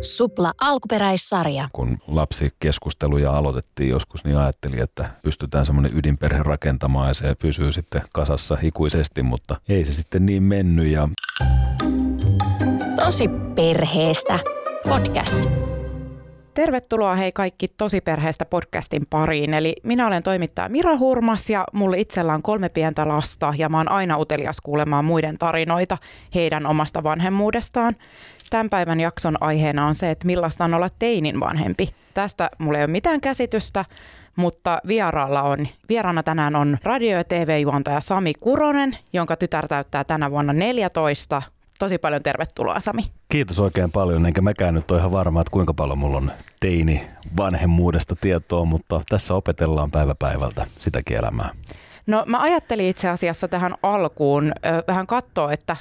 Supla alkuperäissarja. Kun lapsikeskusteluja aloitettiin joskus, niin ajattelin, että pystytään semmoinen ydinperhe rakentamaan ja se pysyy sitten kasassa ikuisesti, mutta ei se sitten niin mennyt. Ja... Tosi perheestä. Podcast. Tervetuloa hei kaikki Tosiperheestä podcastin pariin. Eli minä olen toimittaja Mira Hurmas ja mulla itsellä on kolme pientä lasta ja mä oon aina utelias kuulemaan muiden tarinoita heidän omasta vanhemmuudestaan. Tämän päivän jakson aiheena on se, että millaista on olla teinin vanhempi. Tästä mulla ei ole mitään käsitystä, mutta vieraalla on, vieraana tänään on radio- ja TV-juontaja Sami Kuronen, jonka tytär täyttää tänä vuonna 14. Tosi paljon tervetuloa Sami. Kiitos oikein paljon, enkä mäkään nyt ole ihan varma, että kuinka paljon mulla on teini vanhemmuudesta tietoa, mutta tässä opetellaan päivä päivältä sitäkin elämää. No mä ajattelin itse asiassa tähän alkuun ö, vähän katsoa, että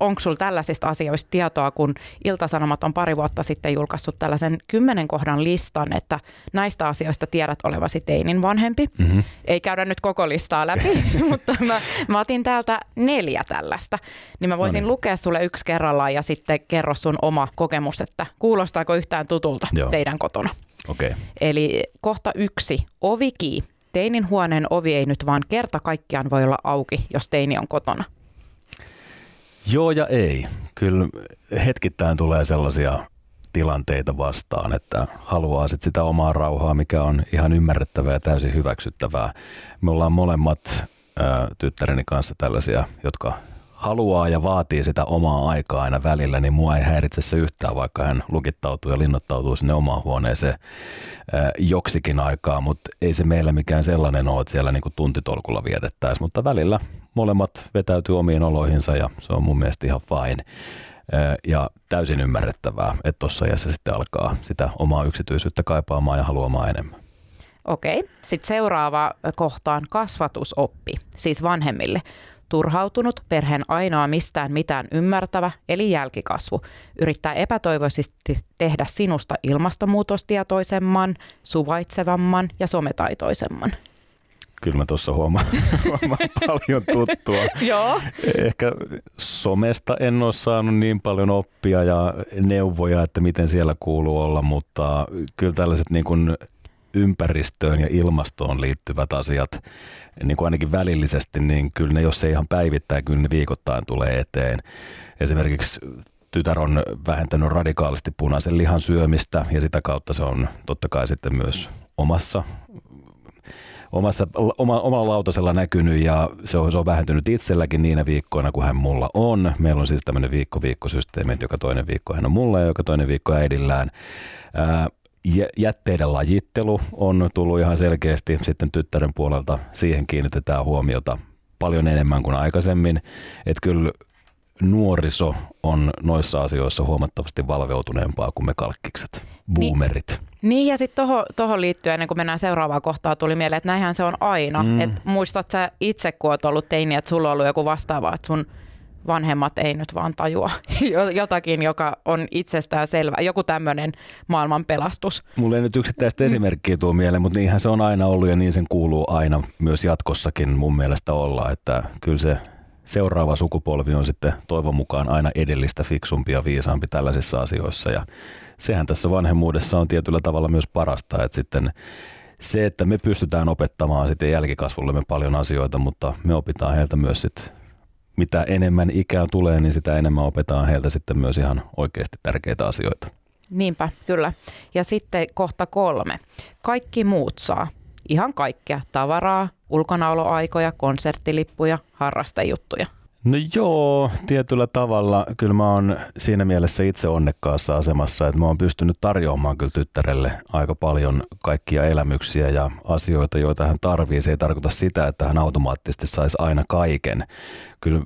onko sulla tällaisista asioista tietoa, kun Iltasanomat on pari vuotta sitten julkaissut tällaisen kymmenen kohdan listan, että näistä asioista tiedät olevasi teinin vanhempi. Mm-hmm. Ei käydä nyt koko listaa läpi, mutta mä, mä otin täältä neljä tällaista. Niin mä voisin no niin. lukea sulle yksi kerrallaan ja sitten kerro sun oma kokemus, että kuulostaako yhtään tutulta Joo. teidän kotona. Okay. Eli kohta yksi, ovikii. Teinin huoneen ovi ei nyt vaan kerta kaikkiaan voi olla auki, jos teini on kotona. Joo ja ei. Kyllä hetkittäin tulee sellaisia tilanteita vastaan, että haluaa sit sitä omaa rauhaa, mikä on ihan ymmärrettävää ja täysin hyväksyttävää. Me ollaan molemmat ää, tyttäreni kanssa tällaisia, jotka haluaa ja vaatii sitä omaa aikaa aina välillä, niin mua ei häiritse se yhtään, vaikka hän lukittautuu ja linnoittautuu sinne omaan huoneeseen joksikin aikaa, mutta ei se meillä mikään sellainen ole, että siellä niinku tuntitolkulla vietettäisiin, mutta välillä molemmat vetäytyy omiin oloihinsa ja se on mun mielestä ihan fine ja täysin ymmärrettävää, että tuossa iässä sitten alkaa sitä omaa yksityisyyttä kaipaamaan ja haluamaan enemmän. Okei. Sitten seuraava kohtaan kasvatusoppi, siis vanhemmille. Turhautunut, perheen ainoa mistään mitään ymmärtävä, eli jälkikasvu. Yrittää epätoivoisesti tehdä sinusta ilmastonmuutostietoisemman, suvaitsevamman ja sometaitoisemman. Kyllä mä tuossa huomaan, huomaan paljon tuttua. Joo. Ehkä somesta en ole saanut niin paljon oppia ja neuvoja, että miten siellä kuuluu olla, mutta kyllä tällaiset niin kuin ympäristöön ja ilmastoon liittyvät asiat, niin kuin ainakin välillisesti, niin kyllä ne, jos ei ihan päivittäin, kyllä ne viikoittain tulee eteen. Esimerkiksi tytär on vähentänyt radikaalisti punaisen lihan syömistä ja sitä kautta se on totta kai sitten myös omassa omassa, oma, omalla lautasella näkynyt ja se on, se on vähentynyt itselläkin niinä viikkoina, kun hän mulla on. Meillä on siis tämmöinen viikko-viikkosysteemi, että joka toinen viikko hän on mulla ja joka toinen viikko äidillään. Ää, jätteiden lajittelu on tullut ihan selkeästi sitten tyttären puolelta. Siihen kiinnitetään huomiota paljon enemmän kuin aikaisemmin. Että kyllä nuoriso on noissa asioissa huomattavasti valveutuneempaa kuin me kalkkikset, boomerit. Niin, niin ja sitten tuohon toho liittyen, ennen kuin mennään seuraavaan kohtaan, tuli mieleen, että näinhän se on aina. Mm. Et muistat sä itse, kun oot ollut teini, että sulla on ollut joku vastaava, että sun vanhemmat ei nyt vaan tajua jotakin, joka on itsestään selvä. Joku tämmöinen maailman pelastus. Mulla ei nyt yksittäistä esimerkkiä tuo mieleen, mutta niinhän se on aina ollut ja niin sen kuuluu aina myös jatkossakin mun mielestä olla, että kyllä se seuraava sukupolvi on sitten toivon mukaan aina edellistä fiksumpi ja viisaampi tällaisissa asioissa ja sehän tässä vanhemmuudessa on tietyllä tavalla myös parasta, että sitten se, että me pystytään opettamaan sitten jälkikasvullemme paljon asioita, mutta me opitaan heiltä myös sitten mitä enemmän ikää tulee, niin sitä enemmän opetaan heiltä sitten myös ihan oikeasti tärkeitä asioita. Niinpä, kyllä. Ja sitten kohta kolme. Kaikki muut saa. Ihan kaikkea. Tavaraa, ulkonaoloaikoja, konserttilippuja, harrastajuttuja. No joo, tietyllä tavalla. Kyllä mä oon siinä mielessä itse onnekkaassa asemassa, että mä oon pystynyt tarjoamaan kyllä tyttärelle aika paljon kaikkia elämyksiä ja asioita, joita hän tarvii. Se ei tarkoita sitä, että hän automaattisesti saisi aina kaiken. Kyllä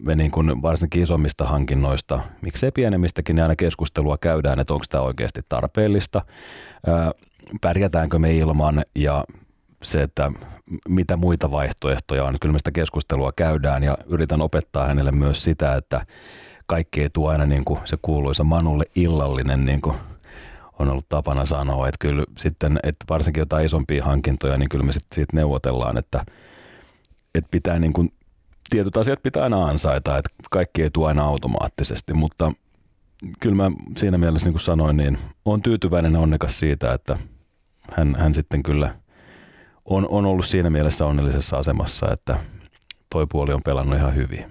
me niin kuin varsinkin isommista hankinnoista, miksei pienemmistäkin, niin aina keskustelua käydään, että onko tämä oikeasti tarpeellista, pärjätäänkö me ilman ja se, että mitä muita vaihtoehtoja on. Kyllä me sitä keskustelua käydään ja yritän opettaa hänelle myös sitä, että kaikki ei tuo aina niin kuin se kuuluisa Manulle illallinen, niin kuin on ollut tapana sanoa. Että kyllä sitten, että varsinkin jotain isompia hankintoja, niin kyllä me sitten siitä neuvotellaan, että, että pitää niin kuin, tietyt asiat pitää aina ansaita, että kaikki ei tuo aina automaattisesti, mutta kyllä mä siinä mielessä niin kuin sanoin, niin on tyytyväinen ja onnekas siitä, että hän, hän sitten kyllä on, on ollut siinä mielessä onnellisessa asemassa, että toi puoli on pelannut ihan hyvin.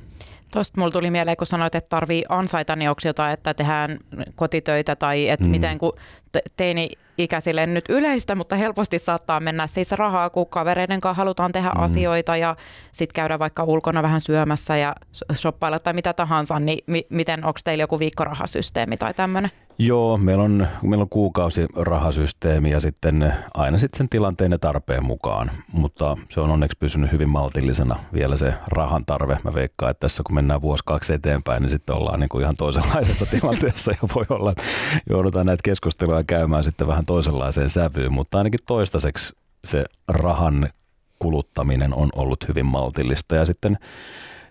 Tuosta mulla tuli mieleen, kun sanoit, että tarvii ansaita, niin onko jotain, että tehdään kotitöitä tai että mm. miten kun teini-ikäisille nyt yleistä, mutta helposti saattaa mennä siis rahaa, kun kavereiden kanssa halutaan tehdä mm. asioita ja sitten käydä vaikka ulkona vähän syömässä ja shoppailla tai mitä tahansa, niin mi- miten, onko teillä joku viikkorahasysteemi tai tämmöinen? Joo, meillä on, meillä on kuukausirahasysteemi ja sitten aina sitten sen tilanteen ja tarpeen mukaan, mutta se on onneksi pysynyt hyvin maltillisena vielä se rahan tarve. Mä veikkaan, että tässä kun mennään vuosi kaksi eteenpäin, niin sitten ollaan niin kuin ihan toisenlaisessa tilanteessa ja voi olla, että joudutaan näitä keskusteluja käymään sitten vähän toisenlaiseen sävyyn, mutta ainakin toistaiseksi se rahan kuluttaminen on ollut hyvin maltillista. Ja sitten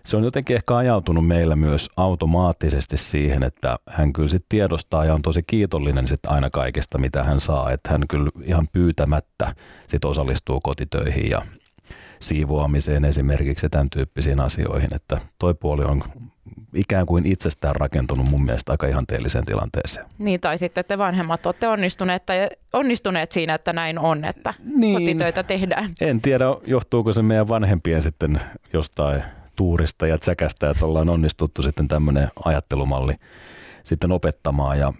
se on jotenkin ehkä ajautunut meillä myös automaattisesti siihen, että hän kyllä sitten tiedostaa ja on tosi kiitollinen sit aina kaikesta, mitä hän saa. Että hän kyllä ihan pyytämättä sit osallistuu kotitöihin ja siivoamiseen esimerkiksi ja tämän tyyppisiin asioihin. Että toi puoli on ikään kuin itsestään rakentunut mun mielestä aika ihanteelliseen tilanteeseen. Niin, tai sitten te vanhemmat olette onnistuneet, tai onnistuneet siinä, että näin on, että niin, kotitöitä tehdään. En tiedä, johtuuko se meidän vanhempien sitten jostain tuurista ja tsäkästä, että ollaan onnistuttu sitten tämmöinen ajattelumalli sitten opettamaan ja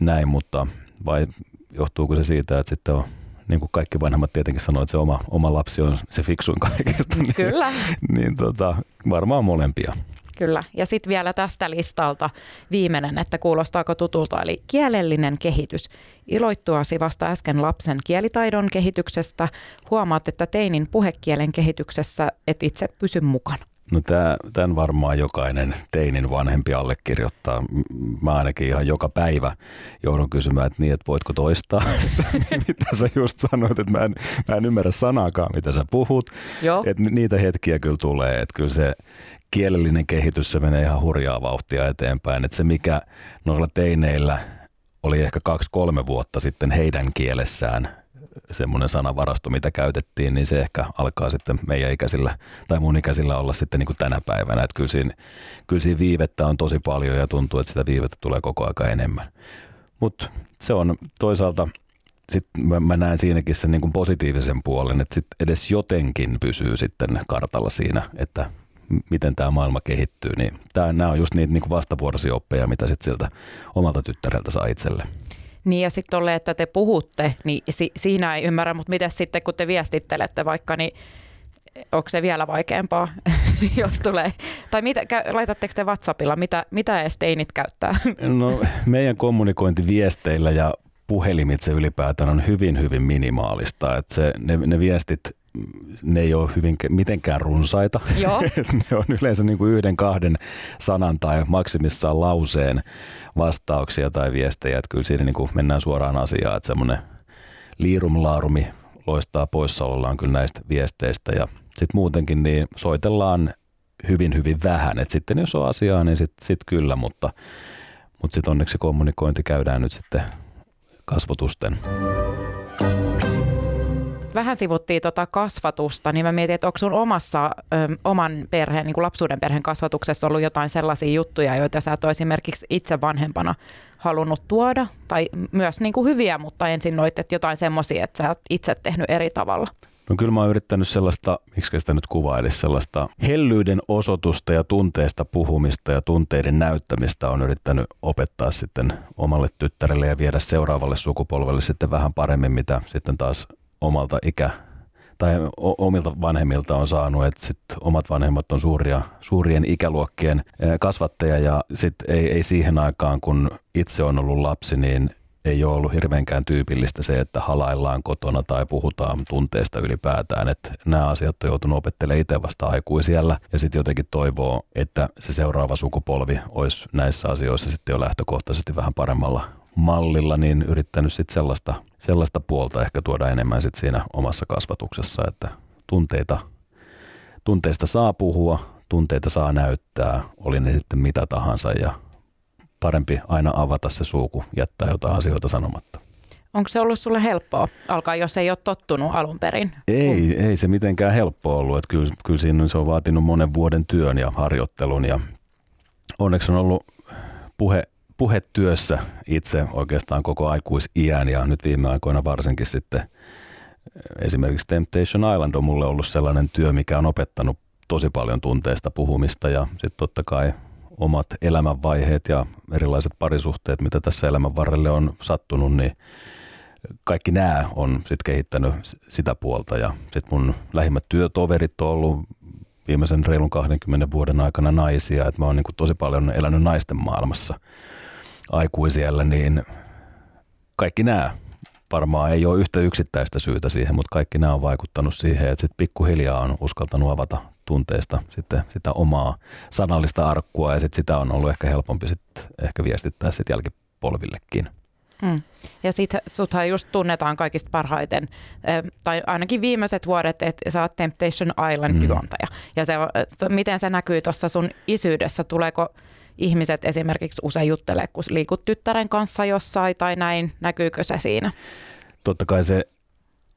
näin, mutta vai johtuuko se siitä, että sitten on niin kuin kaikki vanhemmat tietenkin sanoo, että se oma, oma lapsi on se fiksuin kaikesta. Niin, Kyllä. niin tota, varmaan molempia. Kyllä. Ja sitten vielä tästä listalta viimeinen, että kuulostaako tutulta, eli kielellinen kehitys. Iloittuasi vasta äsken lapsen kielitaidon kehityksestä. Huomaat, että teinin puhekielen kehityksessä et itse pysy mukana. No tämän varmaan jokainen teinin vanhempi allekirjoittaa. Mä ainakin ihan joka päivä joudun kysymään, että niin, että voitko toistaa, mitä sä just sanoit, että mä en, mä en ymmärrä sanaakaan, mitä sä puhut. Joo. Et niitä hetkiä kyllä tulee, että kyllä se kielellinen kehitys se menee ihan hurjaa vauhtia eteenpäin. Että se mikä noilla teineillä oli ehkä kaksi-kolme vuotta sitten heidän kielessään semmoinen sanavarasto, mitä käytettiin, niin se ehkä alkaa sitten meidän ikäisillä tai mun ikäisillä olla sitten niin kuin tänä päivänä. Että kyllä siinä, kyllä siinä viivettä on tosi paljon ja tuntuu, että sitä viivettä tulee koko aika enemmän. Mutta se on toisaalta, sit mä, mä näen siinäkin sen niin kuin positiivisen puolen, että sit edes jotenkin pysyy sitten kartalla siinä, että miten tämä maailma kehittyy. Niin nämä on just niitä niin vastavuoroisia oppeja, mitä sitten siltä omalta tyttäreltä saa itselle. Niin ja sitten tolle, että te puhutte, niin si- siinä ei ymmärrä, mutta miten sitten kun te viestittelette vaikka, niin onko se vielä vaikeampaa, jos tulee? Tai mitä, laitatteko te WhatsAppilla, mitä, mitä edes teinit käyttää? No meidän kommunikointi viesteillä ja puhelimitse ylipäätään on hyvin, hyvin minimaalista. Että se, ne, ne viestit ne ei ole hyvin, mitenkään runsaita. Joo. ne on yleensä niin kuin yhden, kahden sanan tai maksimissaan lauseen vastauksia tai viestejä. Että kyllä siinä niin kuin mennään suoraan asiaan, että semmoinen liirumlaarumi loistaa poissaolollaan kyllä näistä viesteistä. Ja sitten muutenkin niin soitellaan hyvin, hyvin vähän. Et sitten jos on asiaa, niin sitten sit kyllä, mutta, mutta sitten onneksi kommunikointi käydään nyt sitten kasvotusten vähän sivuttiin tota kasvatusta, niin mä mietin, että onko sun omassa ö, oman perheen, niin kuin lapsuuden perheen kasvatuksessa ollut jotain sellaisia juttuja, joita sä et esimerkiksi itse vanhempana halunnut tuoda, tai myös niin kuin hyviä, mutta ensin noit, että jotain semmoisia, että sä oot itse tehnyt eri tavalla. No kyllä mä oon yrittänyt sellaista, miksi sitä nyt kuvailisi, sellaista hellyyden osoitusta ja tunteesta puhumista ja tunteiden näyttämistä on yrittänyt opettaa sitten omalle tyttärelle ja viedä seuraavalle sukupolvelle sitten vähän paremmin, mitä sitten taas omalta ikä tai omilta vanhemmilta on saanut, että sit omat vanhemmat on suuria, suurien ikäluokkien kasvattaja ja sitten ei, ei siihen aikaan, kun itse on ollut lapsi, niin ei ole ollut hirveänkään tyypillistä se, että halaillaan kotona tai puhutaan tunteesta ylipäätään. Että nämä asiat on joutunut opettelemaan itse vasta aikuisiellä ja sitten jotenkin toivoo, että se seuraava sukupolvi olisi näissä asioissa sitten jo lähtökohtaisesti vähän paremmalla mallilla, niin yrittänyt sitten sellaista, sellaista puolta ehkä tuoda enemmän sit siinä omassa kasvatuksessa, että tunteita, tunteista saa puhua, tunteita saa näyttää, oli ne sitten mitä tahansa ja parempi aina avata se suuku, jättää jotain asioita sanomatta. Onko se ollut sulle helppoa alkaa, jos ei ole tottunut alun perin? Ei, ei se mitenkään helppoa ollut. Että kyllä, kyllä siinä se on vaatinut monen vuoden työn ja harjoittelun ja onneksi on ollut puhe, puhetyössä itse oikeastaan koko aikuisiän ja nyt viime aikoina varsinkin sitten esimerkiksi Temptation Island on mulle ollut sellainen työ, mikä on opettanut tosi paljon tunteista puhumista ja sitten totta kai omat elämänvaiheet ja erilaiset parisuhteet, mitä tässä elämän varrelle on sattunut, niin kaikki nämä on sitten kehittänyt sitä puolta ja sitten mun lähimmät työtoverit on ollut viimeisen reilun 20 vuoden aikana naisia, että mä oon niin tosi paljon elänyt naisten maailmassa aikuisiellä, niin kaikki nämä varmaan ei ole yhtä yksittäistä syytä siihen, mutta kaikki nämä on vaikuttanut siihen, että sitten pikkuhiljaa on uskaltanut avata tunteista sitten sitä omaa sanallista arkkua ja sitten sitä on ollut ehkä helpompi sitten ehkä viestittää sitten jälkipolvillekin. Mm. Ja sitten suthan just tunnetaan kaikista parhaiten, tai ainakin viimeiset vuodet, että sä oot Temptation Island mm. juontaja. Ja se, miten se näkyy tuossa sun isyydessä, tuleeko ihmiset esimerkiksi usein juttelee, kun liikut tyttären kanssa jossain tai näin, näkyykö se siinä? Totta kai se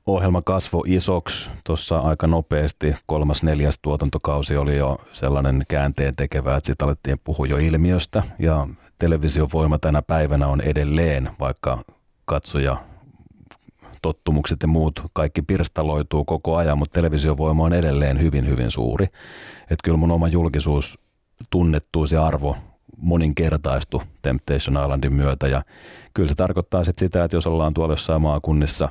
ohjelma kasvoi isoksi tuossa aika nopeasti. Kolmas, neljäs tuotantokausi oli jo sellainen käänteen tekevä, että sitten alettiin puhua jo ilmiöstä ja televisiovoima tänä päivänä on edelleen, vaikka katsoja tottumukset ja muut kaikki pirstaloituu koko ajan, mutta televisiovoima on edelleen hyvin, hyvin suuri. Että kyllä mun oma julkisuus tunnettuus ja arvo moninkertaistu Temptation Islandin myötä. Ja kyllä se tarkoittaa sit sitä, että jos ollaan tuolla jossain maakunnissa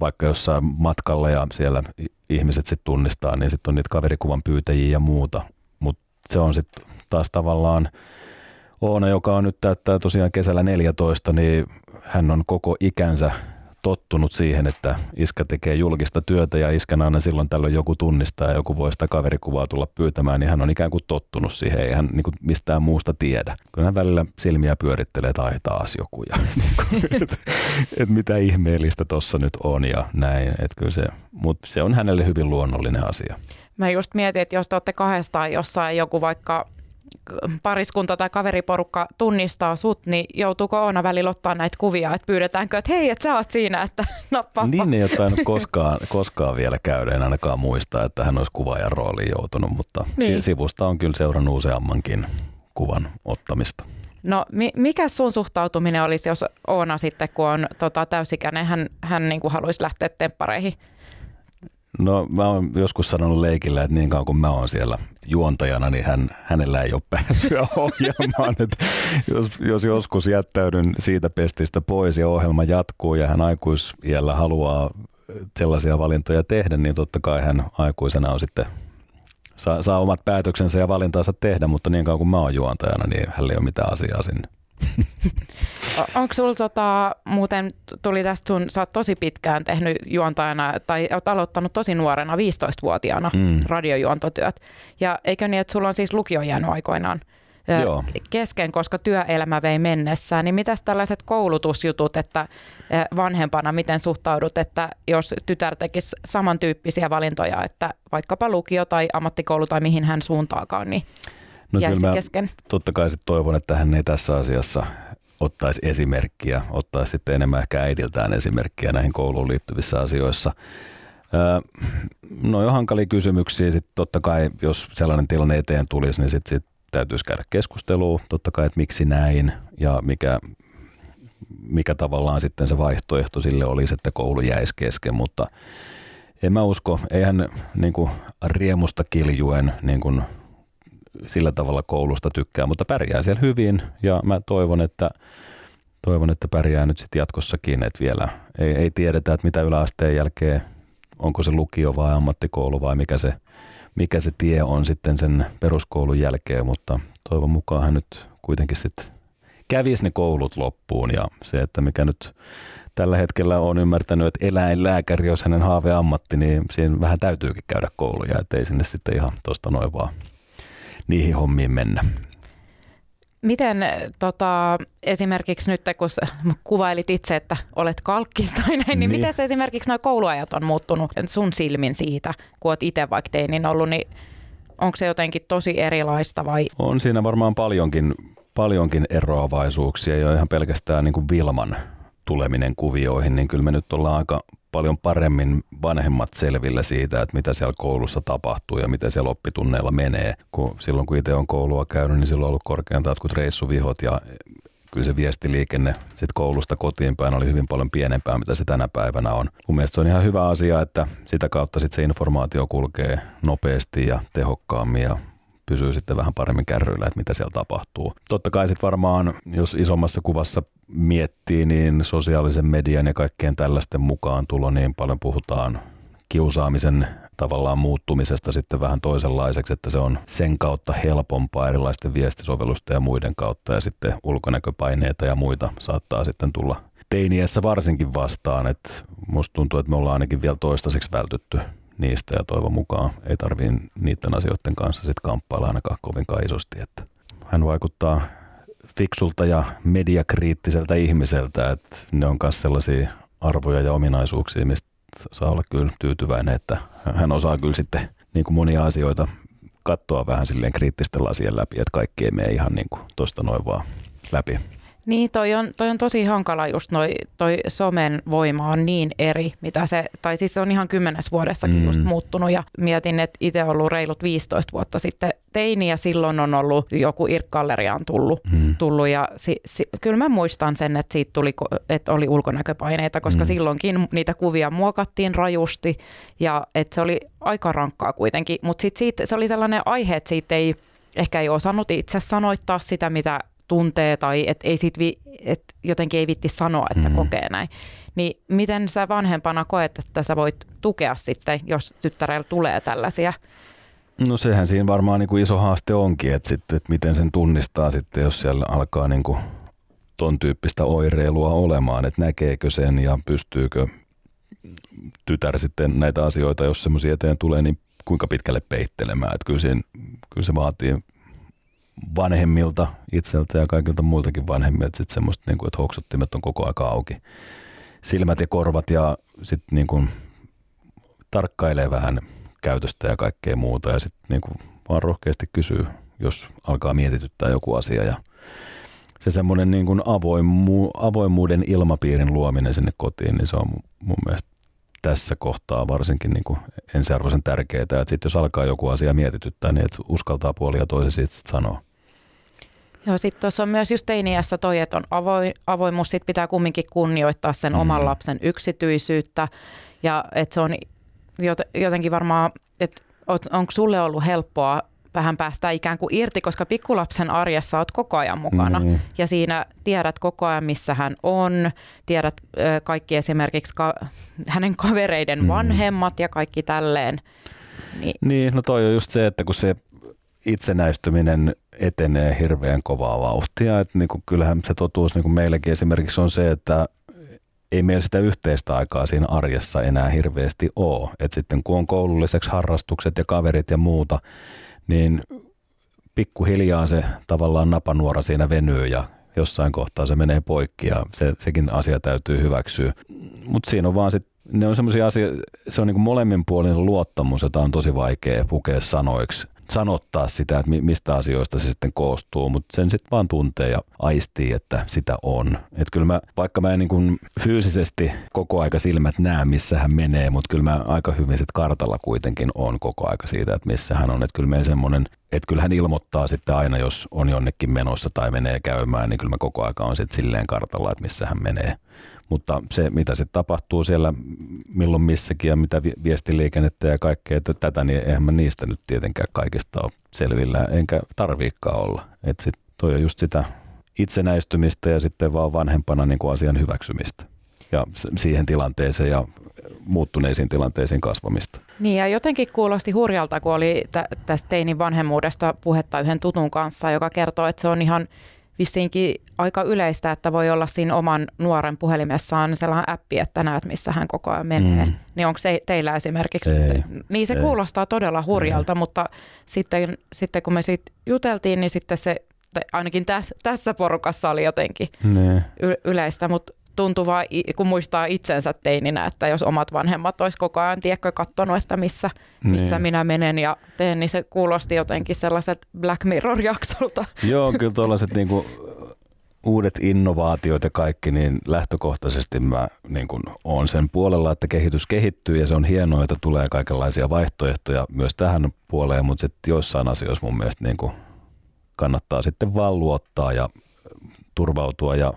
vaikka jossain matkalla ja siellä ihmiset sitten tunnistaa, niin sitten on niitä kaverikuvan pyytäjiä ja muuta, mutta se on sitten taas tavallaan Oona, joka on nyt täyttää tosiaan kesällä 14, niin hän on koko ikänsä tottunut siihen, että iskä tekee julkista työtä ja iskän aina silloin tällöin joku tunnistaa ja joku voi sitä kaverikuvaa tulla pyytämään, niin hän on ikään kuin tottunut siihen, ei hän niin kuin mistään muusta tiedä. Kyllä hän välillä silmiä pyörittelee, että ai taas joku ja että et mitä ihmeellistä tuossa nyt on ja näin. Et kyllä se, mutta se on hänelle hyvin luonnollinen asia. Mä just mietin, että jos te olette kahdestaan jossain joku vaikka pariskunta tai kaveriporukka tunnistaa sut, niin joutuuko Oona välillä ottaa näitä kuvia, että pyydetäänkö, että hei, että sä oot siinä, että nappaa. Niin ei ole koskaan, koskaan vielä käydä, en ainakaan muista, että hän olisi kuvaajan rooliin joutunut, mutta niin. sivusta on kyllä seurannut useammankin kuvan ottamista. No mikä sun suhtautuminen olisi, jos Oona sitten, kun on tota, täysikäinen, hän, hän niin kuin haluaisi lähteä temppareihin No mä oon joskus sanonut leikillä, että niin kauan kuin mä oon siellä juontajana, niin hän, hänellä ei ole pääsyä ohjelmaan. Että jos, jos joskus jättäydyn siitä pestistä pois ja ohjelma jatkuu ja hän aikuisiellä haluaa sellaisia valintoja tehdä, niin totta kai hän aikuisena on sitten saa, saa omat päätöksensä ja valintansa tehdä, mutta niin kauan kuin mä oon juontajana, niin hänellä ei ole mitään asiaa sinne. Onko sulla tota, muuten, tuli tästä sun, sä oot tosi pitkään tehnyt juontajana, tai oot aloittanut tosi nuorena, 15-vuotiaana mm. radiojuontotyöt. Ja eikö niin, että sulla on siis lukio jäänyt aikoinaan Joo. kesken, koska työelämä vei mennessään, niin mitäs tällaiset koulutusjutut, että vanhempana miten suhtaudut, että jos tytär tekisi samantyyppisiä valintoja, että vaikkapa lukio tai ammattikoulu tai mihin hän suuntaakaan, niin no jäisi kyllä kesken? Totta kai sit toivon, että hän ei tässä asiassa ottaisi esimerkkiä, ottaisi sitten enemmän ehkä äidiltään esimerkkiä näihin kouluun liittyvissä asioissa. No jo hankalia kysymyksiä. Sitten totta kai, jos sellainen tilanne eteen tulisi, niin sitten sit täytyisi käydä keskustelua, totta kai, että miksi näin ja mikä, mikä tavallaan sitten se vaihtoehto sille olisi, että koulu jäisi kesken, mutta en mä usko, eihän niin kuin riemusta kiljuen niin kuin sillä tavalla koulusta tykkää, mutta pärjää siellä hyvin. Ja mä toivon, että toivon, että pärjää nyt sitten jatkossakin, että vielä ei, ei tiedetä, että mitä yläasteen jälkeen, onko se lukio vai ammattikoulu vai mikä se, mikä se tie on sitten sen peruskoulun jälkeen, mutta toivon mukaan hän nyt kuitenkin sitten kävisi ne koulut loppuun. Ja se, että mikä nyt tällä hetkellä on ymmärtänyt, että eläinlääkäri olisi hänen haaveammatti, niin siinä vähän täytyykin käydä kouluja, ettei sinne sitten ihan tuosta noin vaan niihin hommiin mennä. Miten tota, esimerkiksi nyt, kun kuvailit itse, että olet kalkkista tai näin, niin, niin miten esimerkiksi nuo kouluajat on muuttunut sun silmin siitä, kun olet itse vaikka teinin ollut, niin onko se jotenkin tosi erilaista vai? On siinä varmaan paljonkin, paljonkin eroavaisuuksia ja ihan pelkästään niin kuin Vilman tuleminen kuvioihin, niin kyllä me nyt ollaan aika paljon paremmin vanhemmat selville siitä, että mitä siellä koulussa tapahtuu ja miten siellä oppitunneilla menee. Kun silloin kun itse on koulua käynyt, niin silloin on ollut korkeintaan jotkut reissuvihot ja kyllä se viestiliikenne sit koulusta kotiin päin oli hyvin paljon pienempää, mitä se tänä päivänä on. Mun mielestä se on ihan hyvä asia, että sitä kautta sit se informaatio kulkee nopeasti ja tehokkaammin ja pysyy sitten vähän paremmin kärryillä, että mitä siellä tapahtuu. Totta kai sitten varmaan, jos isommassa kuvassa miettii, niin sosiaalisen median ja kaikkien tällaisten mukaan tulo niin paljon puhutaan kiusaamisen tavallaan muuttumisesta sitten vähän toisenlaiseksi, että se on sen kautta helpompaa erilaisten viestisovellusten ja muiden kautta ja sitten ulkonäköpaineita ja muita saattaa sitten tulla teiniässä varsinkin vastaan, että musta tuntuu, että me ollaan ainakin vielä toistaiseksi vältytty niistä ja toivon mukaan ei tarvii niiden asioiden kanssa sitten kamppailla ainakaan kovinkaan isosti, että hän vaikuttaa fiksulta ja mediakriittiseltä ihmiseltä, että ne on myös sellaisia arvoja ja ominaisuuksia, mistä saa olla kyllä tyytyväinen, että hän osaa kyllä sitten niin kuin monia asioita katsoa vähän silleen kriittisten lasien läpi, että kaikki ei mene ihan niin kuin tuosta noin vaan läpi. Niin, toi on, toi on tosi hankala just noi, toi somen voima on niin eri, mitä se, tai siis se on ihan kymmenes vuodessakin mm. just muuttunut ja mietin, että itse ollut reilut 15 vuotta sitten teini ja silloin on ollut joku IRK-galleriaan tullut, mm. tullut ja si, si, kyllä mä muistan sen, että siitä tuli, että oli ulkonäköpaineita, koska mm. silloinkin niitä kuvia muokattiin rajusti ja että se oli aika rankkaa kuitenkin, mutta sitten se oli sellainen aihe, että siitä ei ehkä ei osannut itse sanoittaa sitä, mitä tuntee tai et ei sit vi, et jotenkin ei vitti sanoa, että mm-hmm. kokee näin. Niin miten sä vanhempana koet, että sä voit tukea sitten, jos tyttärellä tulee tällaisia? No sehän siinä varmaan niin kuin iso haaste onkin, että, sitten, että miten sen tunnistaa sitten, jos siellä alkaa niin kuin ton tyyppistä oireilua olemaan, että näkeekö sen ja pystyykö tytär sitten näitä asioita, jos semmoisia eteen tulee, niin kuinka pitkälle peittelemään. Että kyllä, sen, kyllä se vaatii vanhemmilta itseltä ja kaikilta muiltakin vanhemmilta sitten semmoista, niin kuin, että hoksottimet on koko aika auki. Silmät ja korvat ja sitten niin kuin, tarkkailee vähän käytöstä ja kaikkea muuta ja sitten niin kuin, vaan rohkeasti kysyy, jos alkaa mietityttää joku asia ja se semmoinen niin kuin avoimu, avoimuuden ilmapiirin luominen sinne kotiin, niin se on mun mielestä tässä kohtaa varsinkin niin kuin ensiarvoisen tärkeää, että sitten jos alkaa joku asia mietityttää, niin että uskaltaa puolia toisen siitä sanoa. Joo, sitten tuossa on myös just teiniässä toi, että on avoin, avoimuus, sit pitää kumminkin kunnioittaa sen mm. oman lapsen yksityisyyttä ja että se on jotenkin varmaan, että onko sulle ollut helppoa vähän päästä ikään kuin irti, koska pikkulapsen arjessa olet koko ajan mukana mm. ja siinä tiedät koko ajan, missä hän on, tiedät ö, kaikki esimerkiksi ka- hänen kavereiden mm. vanhemmat ja kaikki tälleen. Niin. niin, no toi on just se, että kun se itsenäistyminen etenee hirveän kovaa vauhtia. Että niin kuin, kyllähän se totuus niin kuin meilläkin esimerkiksi on se, että ei meillä sitä yhteistä aikaa siinä arjessa enää hirveästi ole. Et sitten kun on koululliseksi harrastukset ja kaverit ja muuta, niin pikkuhiljaa se tavallaan napanuora siinä venyy ja jossain kohtaa se menee poikki ja se, sekin asia täytyy hyväksyä. Mutta siinä on vaan sit, ne on semmoisia asioita, se on niinku molemminpuolinen luottamus, jota on tosi vaikea pukea sanoiksi sanottaa sitä, että mistä asioista se sitten koostuu, mutta sen sitten vaan tuntee ja aistii, että sitä on. Että kyllä mä, vaikka mä en niin kuin fyysisesti koko aika silmät näe, missä hän menee, mutta kyllä mä aika hyvin sitten kartalla kuitenkin on koko aika siitä, että missä hän on. Että kyllä meidän semmoinen, että kyllä hän ilmoittaa sitten aina, jos on jonnekin menossa tai menee käymään, niin kyllä mä koko aika on sitten silleen kartalla, että missä hän menee. Mutta se, mitä sitten tapahtuu siellä milloin missäkin ja mitä viestiliikennettä ja kaikkea, että tätä, niin eihän mä niistä nyt tietenkään kaikista ole selvillä, enkä tarviikaan olla. Että sit toi on just sitä itsenäistymistä ja sitten vaan vanhempana niin kuin asian hyväksymistä ja siihen tilanteeseen ja muuttuneisiin tilanteisiin kasvamista. Niin ja jotenkin kuulosti hurjalta, kun oli tä- tästä teinin vanhemmuudesta puhetta yhden tutun kanssa, joka kertoo, että se on ihan vissiinkin aika yleistä, että voi olla siinä oman nuoren puhelimessaan sellainen appi, että näet missä hän koko ajan menee. Mm. Niin onko se teillä esimerkiksi? Ei, niin se ei. kuulostaa todella hurjalta, ei. mutta sitten, sitten kun me siitä juteltiin, niin sitten se ainakin tässä, tässä porukassa oli jotenkin ne. yleistä, mutta tuntuu vaan, kun muistaa itsensä teininä, että jos omat vanhemmat olisi koko ajan tiekkä katsonut, että missä, missä niin. minä menen ja teen, niin se kuulosti jotenkin sellaiset Black Mirror-jaksolta. Joo, kyllä tuollaiset niinku uudet innovaatiot ja kaikki, niin lähtökohtaisesti mä niin kun oon sen puolella, että kehitys kehittyy ja se on hienoa, että tulee kaikenlaisia vaihtoehtoja myös tähän puoleen, mutta sitten joissain asioissa mun mielestä niin kun kannattaa sitten vaan luottaa ja turvautua ja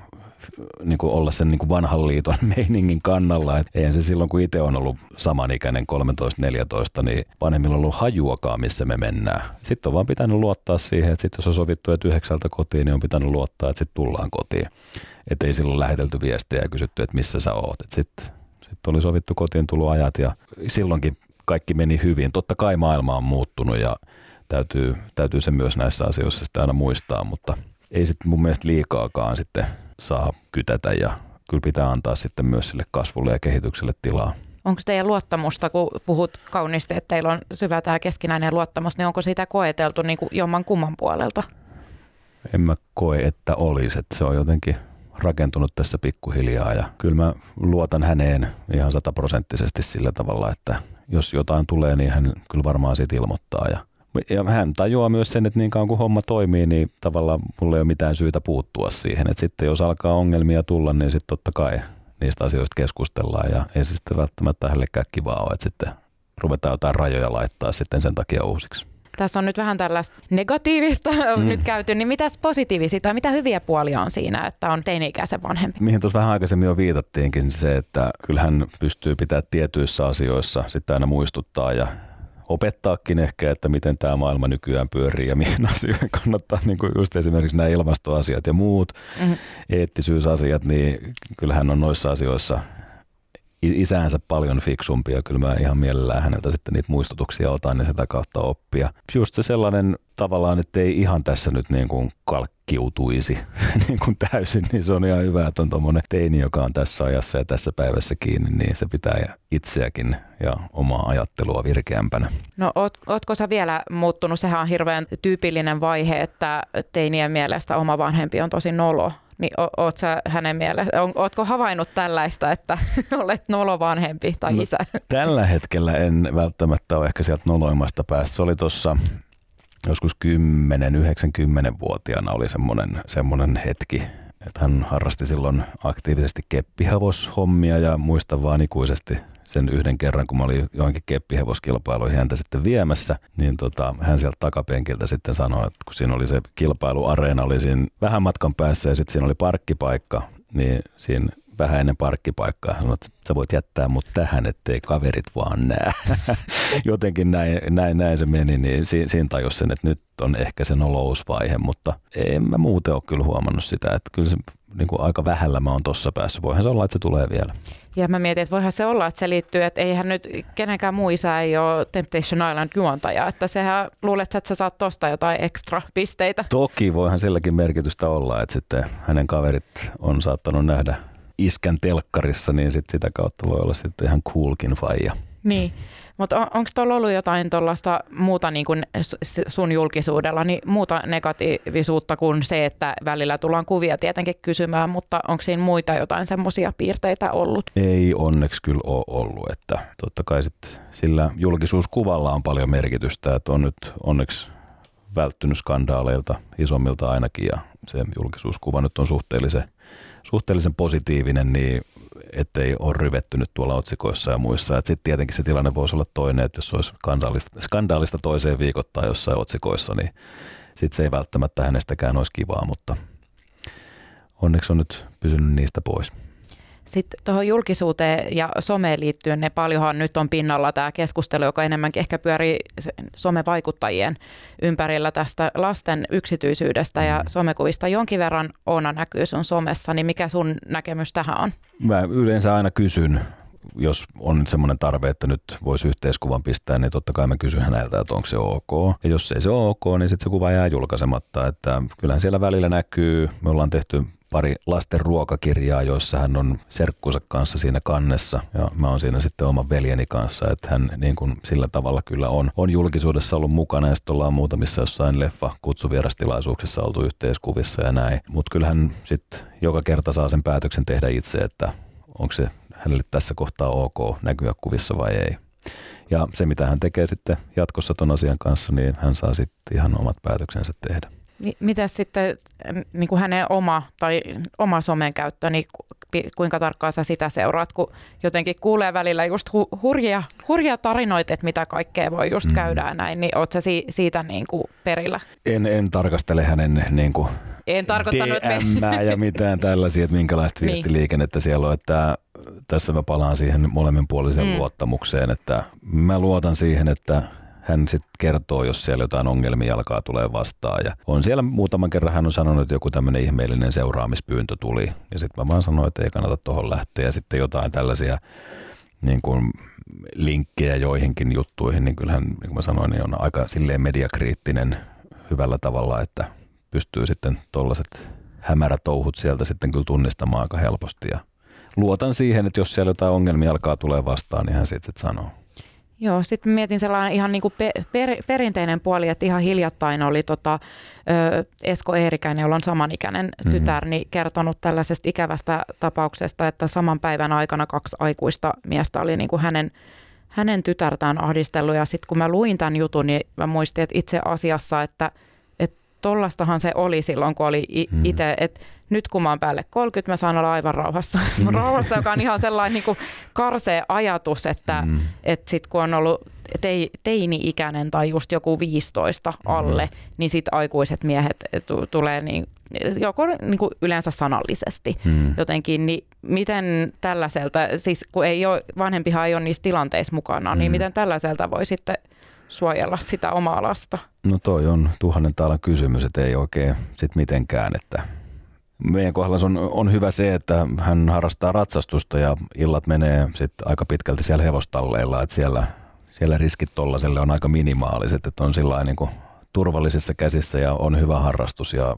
niin kuin olla sen niin kuin vanhan liiton meiningin kannalla. Et eihän se silloin, kun itse on ollut samanikäinen 13-14, niin vanhemmilla on ollut hajuakaan, missä me mennään. Sitten on vaan pitänyt luottaa siihen, että sit jos on sovittu, että yhdeksältä kotiin, niin on pitänyt luottaa, että sitten tullaan kotiin. Että ei silloin lähetelty viestejä ja kysytty, että missä sä oot. Sitten sit oli sovittu kotiin tuloajat ja silloinkin kaikki meni hyvin. Totta kai maailma on muuttunut ja täytyy, täytyy se myös näissä asioissa sitten aina muistaa, mutta ei sitten mun mielestä liikaakaan sitten saa kytätä ja kyllä pitää antaa sitten myös sille kasvulle ja kehitykselle tilaa. Onko teidän luottamusta, kun puhut kauniisti, että teillä on syvä tämä keskinäinen luottamus, niin onko sitä koeteltu niin kuin jomman kumman puolelta? En mä koe, että olisi. Että se on jotenkin rakentunut tässä pikkuhiljaa ja kyllä mä luotan häneen ihan sataprosenttisesti sillä tavalla, että jos jotain tulee, niin hän kyllä varmaan siitä ilmoittaa ja ja hän tajuaa myös sen, että niin kauan kuin homma toimii, niin tavallaan mulla ei ole mitään syytä puuttua siihen. Että sitten jos alkaa ongelmia tulla, niin sitten totta kai niistä asioista keskustellaan ja ei se sitten välttämättä hällekään kivaa ole, että sitten ruvetaan jotain rajoja laittaa sitten sen takia uusiksi. Tässä on nyt vähän tällaista negatiivista mm. nyt käyty, niin mitäs positiivisia tai mitä hyviä puolia on siinä, että on teini-ikäisen vanhempi? Mihin tuossa vähän aikaisemmin jo viitattiinkin se, että kyllähän pystyy pitämään tietyissä asioissa sitten aina muistuttaa ja opettaakin ehkä, että miten tämä maailma nykyään pyörii ja mihin asioihin kannattaa, niin kuin just esimerkiksi nämä ilmastoasiat ja muut mm-hmm. eettisyysasiat, niin kyllähän on noissa asioissa isäänsä paljon fiksumpia. Kyllä mä ihan mielellään häneltä sitten niitä muistutuksia otan ja sitä kautta oppia. Just se sellainen tavallaan, että ei ihan tässä nyt niin kuin kalkkiutuisi niin kuin täysin, niin se on ihan hyvä, että on tuommoinen teini, joka on tässä ajassa ja tässä päivässä kiinni, niin se pitää itseäkin ja omaa ajattelua virkeämpänä. No oot, ootko sä vielä muuttunut? Sehän on hirveän tyypillinen vaihe, että teinien mielestä oma vanhempi on tosi nolo niin o, oot sä hänen mielestä, on, ootko havainnut tällaista, että olet nolo vanhempi tai no, isä? Tällä hetkellä en välttämättä ole ehkä sieltä noloimasta päästä. Se oli tuossa joskus 10-90-vuotiaana oli semmoinen, semmoinen hetki, että hän harrasti silloin aktiivisesti keppihevoshommia ja muistan vaan ikuisesti sen yhden kerran, kun mä olin johonkin keppihevoskilpailuihin häntä sitten viemässä, niin tota, hän sieltä takapenkiltä sitten sanoi, että kun siinä oli se kilpailuareena, oli siinä vähän matkan päässä ja sitten siinä oli parkkipaikka, niin siinä vähän ennen parkkipaikkaa. Hän sanoi, että sä voit jättää mut tähän, ettei kaverit vaan näe. Jotenkin näin, näin, näin, se meni, niin siinä, siinä tajus sen, että nyt on ehkä se nolousvaihe, mutta en mä muuten ole kyllä huomannut sitä, että kyllä se niin kuin aika vähällä mä oon tuossa päässä. Voihan se olla, että se tulee vielä. Ja mä mietin, että voihan se olla, että se liittyy, että eihän nyt kenenkään muu isä ei ole Temptation Island juontaja, että sehän luulet, että sä saat tosta jotain ekstra pisteitä. Toki voihan silläkin merkitystä olla, että sitten hänen kaverit on saattanut nähdä iskän telkkarissa, niin sit sitä kautta voi olla sitten ihan coolkin faija. Niin. Mutta on, onko tuolla ollut jotain tuollaista muuta niin kuin sun julkisuudella, niin muuta negatiivisuutta kuin se, että välillä tullaan kuvia tietenkin kysymään, mutta onko siinä muita jotain semmoisia piirteitä ollut? Ei onneksi kyllä ole ollut, että totta kai sit sillä julkisuuskuvalla on paljon merkitystä, että on nyt onneksi välttynyt skandaaleilta, isommilta ainakin, ja se julkisuuskuva nyt on suhteellisen, suhteellisen positiivinen, niin ettei ole ryvettynyt tuolla otsikoissa ja muissa. Sitten tietenkin se tilanne voisi olla toinen, että jos olisi skandaalista, skandaalista toiseen viikoittain jossain otsikoissa, niin sitten se ei välttämättä hänestäkään olisi kivaa, mutta onneksi on nyt pysynyt niistä pois. Sitten tuohon julkisuuteen ja someen liittyen, ne paljonhan nyt on pinnalla tämä keskustelu, joka enemmänkin ehkä pyörii somevaikuttajien ympärillä tästä lasten yksityisyydestä ja mm. somekuvista. Jonkin verran Oona näkyy sun somessa, niin mikä sun näkemys tähän on? Mä yleensä aina kysyn jos on semmoinen tarve, että nyt voisi yhteiskuvan pistää, niin totta kai mä kysyn häneltä, että onko se ok. Ja jos ei se ole ok, niin sitten se kuva jää julkaisematta. Että kyllähän siellä välillä näkyy, me ollaan tehty pari lasten ruokakirjaa, joissa hän on serkkunsa kanssa siinä kannessa ja mä oon siinä sitten oman veljeni kanssa, että hän niin kuin sillä tavalla kyllä on, on julkisuudessa ollut mukana ja sitten ollaan muutamissa jossain leffa kutsuvierastilaisuuksissa oltu yhteiskuvissa ja näin, mutta kyllähän sitten joka kerta saa sen päätöksen tehdä itse, että onko se hänelle tässä kohtaa ok näkyä kuvissa vai ei. Ja se, mitä hän tekee sitten jatkossa ton asian kanssa, niin hän saa sitten ihan omat päätöksensä tehdä. miten sitten niin kuin hänen oma tai oma somen käyttö, niin kuinka tarkkaan sä sitä seuraat, kun jotenkin kuulee välillä just hu- hurjia, hurjia tarinoita, että mitä kaikkea voi just mm. käydä näin, niin oot sä si- siitä niin kuin perillä? En, en tarkastele hänen niin kuin en tarkoittanut, DM ja mitään tällaisia, että minkälaista niin. viestiliikennettä niin. siellä on. Että tässä mä palaan siihen molemminpuoliseen mm. luottamukseen, että mä luotan siihen, että hän sitten kertoo, jos siellä jotain ongelmia alkaa tulee vastaan. Ja on siellä muutaman kerran hän on sanonut, että joku tämmöinen ihmeellinen seuraamispyyntö tuli. Ja sitten mä vaan sanoin, että ei kannata tuohon lähteä. Ja sitten jotain tällaisia niin kuin linkkejä joihinkin juttuihin, niin kyllähän, niin kuin mä sanoin, niin on aika silleen mediakriittinen hyvällä tavalla, että pystyy sitten tuollaiset hämärätouhut sieltä sitten kyllä tunnistamaan aika helposti. Ja luotan siihen, että jos siellä jotain ongelmia alkaa tulee vastaan, niin hän sitten sit sanoo. Joo, sitten mietin sellainen ihan niin kuin per, perinteinen puoli, että ihan hiljattain oli tota, ö, Esko Eerikäinen, jolla on samanikäinen mm-hmm. tytär, niin kertonut tällaisesta ikävästä tapauksesta, että saman päivän aikana kaksi aikuista miestä oli niin kuin hänen, hänen tytärtään ahdistellut. Ja sitten kun mä luin tämän jutun, niin mä muistin, että itse asiassa, että – tollastahan se oli silloin, kun oli itse, mm. että nyt kun mä oon päälle 30, mä saan olla aivan rauhassa. Mm. rauhassa, joka on ihan sellainen niin kuin karsea ajatus, että, mm. että sit kun on ollut tei, teini-ikäinen tai just joku 15 alle, mm. niin sitten aikuiset miehet t- tulee niin, joko niin kuin yleensä sanallisesti mm. jotenkin, niin miten tällaiselta, siis kun ei ole, vanhempihan ei ole niissä tilanteissa mukana, niin mm. niin miten tällaiselta voi sitten suojella sitä omaa lasta? No toi on tuhannen taalan kysymys, että ei oikein sit mitenkään, että meidän kohdalla on, on hyvä se, että hän harrastaa ratsastusta ja illat menee sitten aika pitkälti siellä hevostalleilla, että siellä, siellä riskit tollaselle on aika minimaaliset, että on sillä niin turvallisissa käsissä ja on hyvä harrastus ja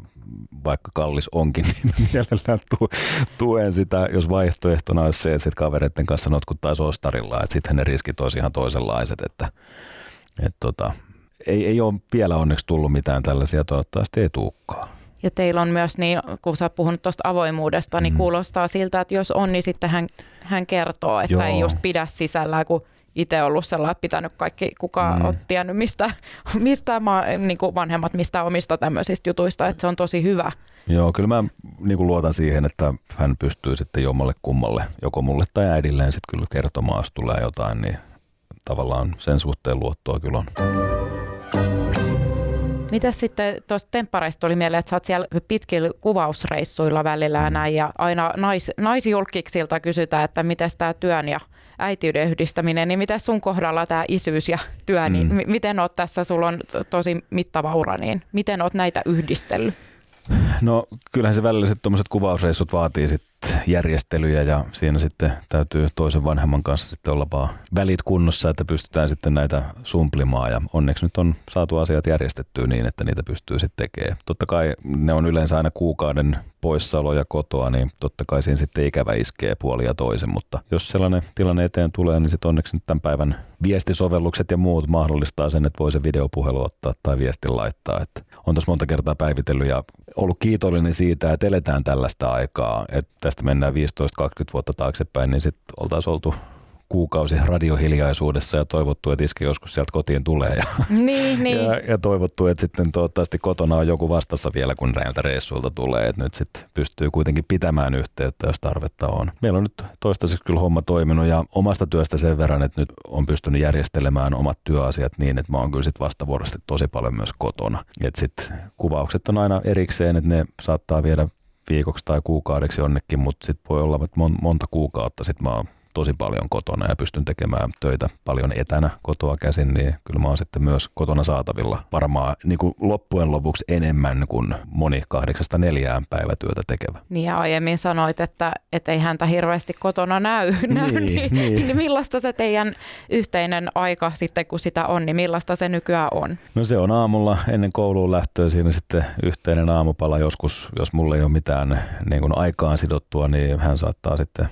vaikka kallis onkin, niin mielellään tu- tuen sitä, jos vaihtoehtona olisi se, että sit kavereiden kanssa notkuttaisi ostarilla, että sitten ne riskit olisi ihan toisenlaiset, että et tota, ei, ei ole vielä onneksi tullut mitään tällaisia, toivottavasti ei tulekaan. Ja teillä on myös, niin, kun sä oot puhunut tuosta avoimuudesta, niin mm. kuulostaa siltä, että jos on, niin sitten hän, hän kertoo, että Joo. ei just pidä sisällä, kun itse ollut sellainen, pitänyt kaikki, kuka mm. on tiennyt mistä, mistä mä, niin kuin vanhemmat, mistä omista tämmöisistä jutuista, että se on tosi hyvä. Joo, kyllä mä niin kuin luotan siihen, että hän pystyy sitten jommalle kummalle, joko mulle tai äidilleen sitten kyllä kertomaan, jos tulee jotain, niin tavallaan sen suhteen luottoa kyllä on. Mitä sitten tuosta temppareista tuli mieleen, että sä oot siellä pitkillä kuvausreissuilla välillä ja näin, ja aina nais, naisjulkiksilta kysytään, että miten tämä työn ja äitiyden yhdistäminen, niin miten sun kohdalla tämä isyys ja työ, niin mm. miten oot tässä, sulla on tosi mittava ura, niin miten oot näitä yhdistellyt? No kyllähän se välillä tuommoiset kuvausreissut vaatii sit järjestelyjä ja siinä sitten täytyy toisen vanhemman kanssa sitten olla vaan välit kunnossa, että pystytään sitten näitä sumplimaan ja onneksi nyt on saatu asiat järjestettyä niin, että niitä pystyy sitten tekemään. Totta kai ne on yleensä aina kuukauden poissaoloja kotoa, niin totta kai siinä sitten ikävä iskee puoli ja toisen, mutta jos sellainen tilanne eteen tulee, niin sitten onneksi nyt tämän päivän viestisovellukset ja muut mahdollistaa sen, että voi se videopuhelu ottaa tai viestin laittaa. Että on tässä monta kertaa päivitellyt ja ollut kiitollinen siitä, että eletään tällaista aikaa, että tästä mennään 15-20 vuotta taaksepäin, niin sitten oltaisiin oltu kuukausi radiohiljaisuudessa ja toivottu, että iske joskus sieltä kotiin tulee. Ja, niin, niin. ja, ja toivottu, että sitten toivottavasti kotona on joku vastassa vielä, kun näiltä reissuilta tulee. Että nyt sitten pystyy kuitenkin pitämään yhteyttä, jos tarvetta on. Meillä on nyt toistaiseksi kyllä homma toiminut ja omasta työstä sen verran, että nyt on pystynyt järjestelemään omat työasiat niin, että mä oon kyllä sitten vastavuoroisesti tosi paljon myös kotona. Että sitten kuvaukset on aina erikseen, että ne saattaa viedä viikoksi tai kuukaudeksi jonnekin, mutta sitten voi olla, että monta kuukautta sitten mä oon tosi paljon kotona ja pystyn tekemään töitä paljon etänä kotoa käsin, niin kyllä mä oon sitten myös kotona saatavilla varmaan niin kuin loppujen lopuksi enemmän kuin moni kahdeksasta neljään päivätyötä tekevä. Niin ja aiemmin sanoit, että, että ei häntä hirveästi kotona näy, näy niin, niin, niin. niin millaista se teidän yhteinen aika sitten, kun sitä on, niin millaista se nykyään on? No se on aamulla ennen kouluun lähtöä siinä sitten yhteinen aamupala joskus, jos mulla ei ole mitään niin kuin aikaan sidottua, niin hän saattaa sitten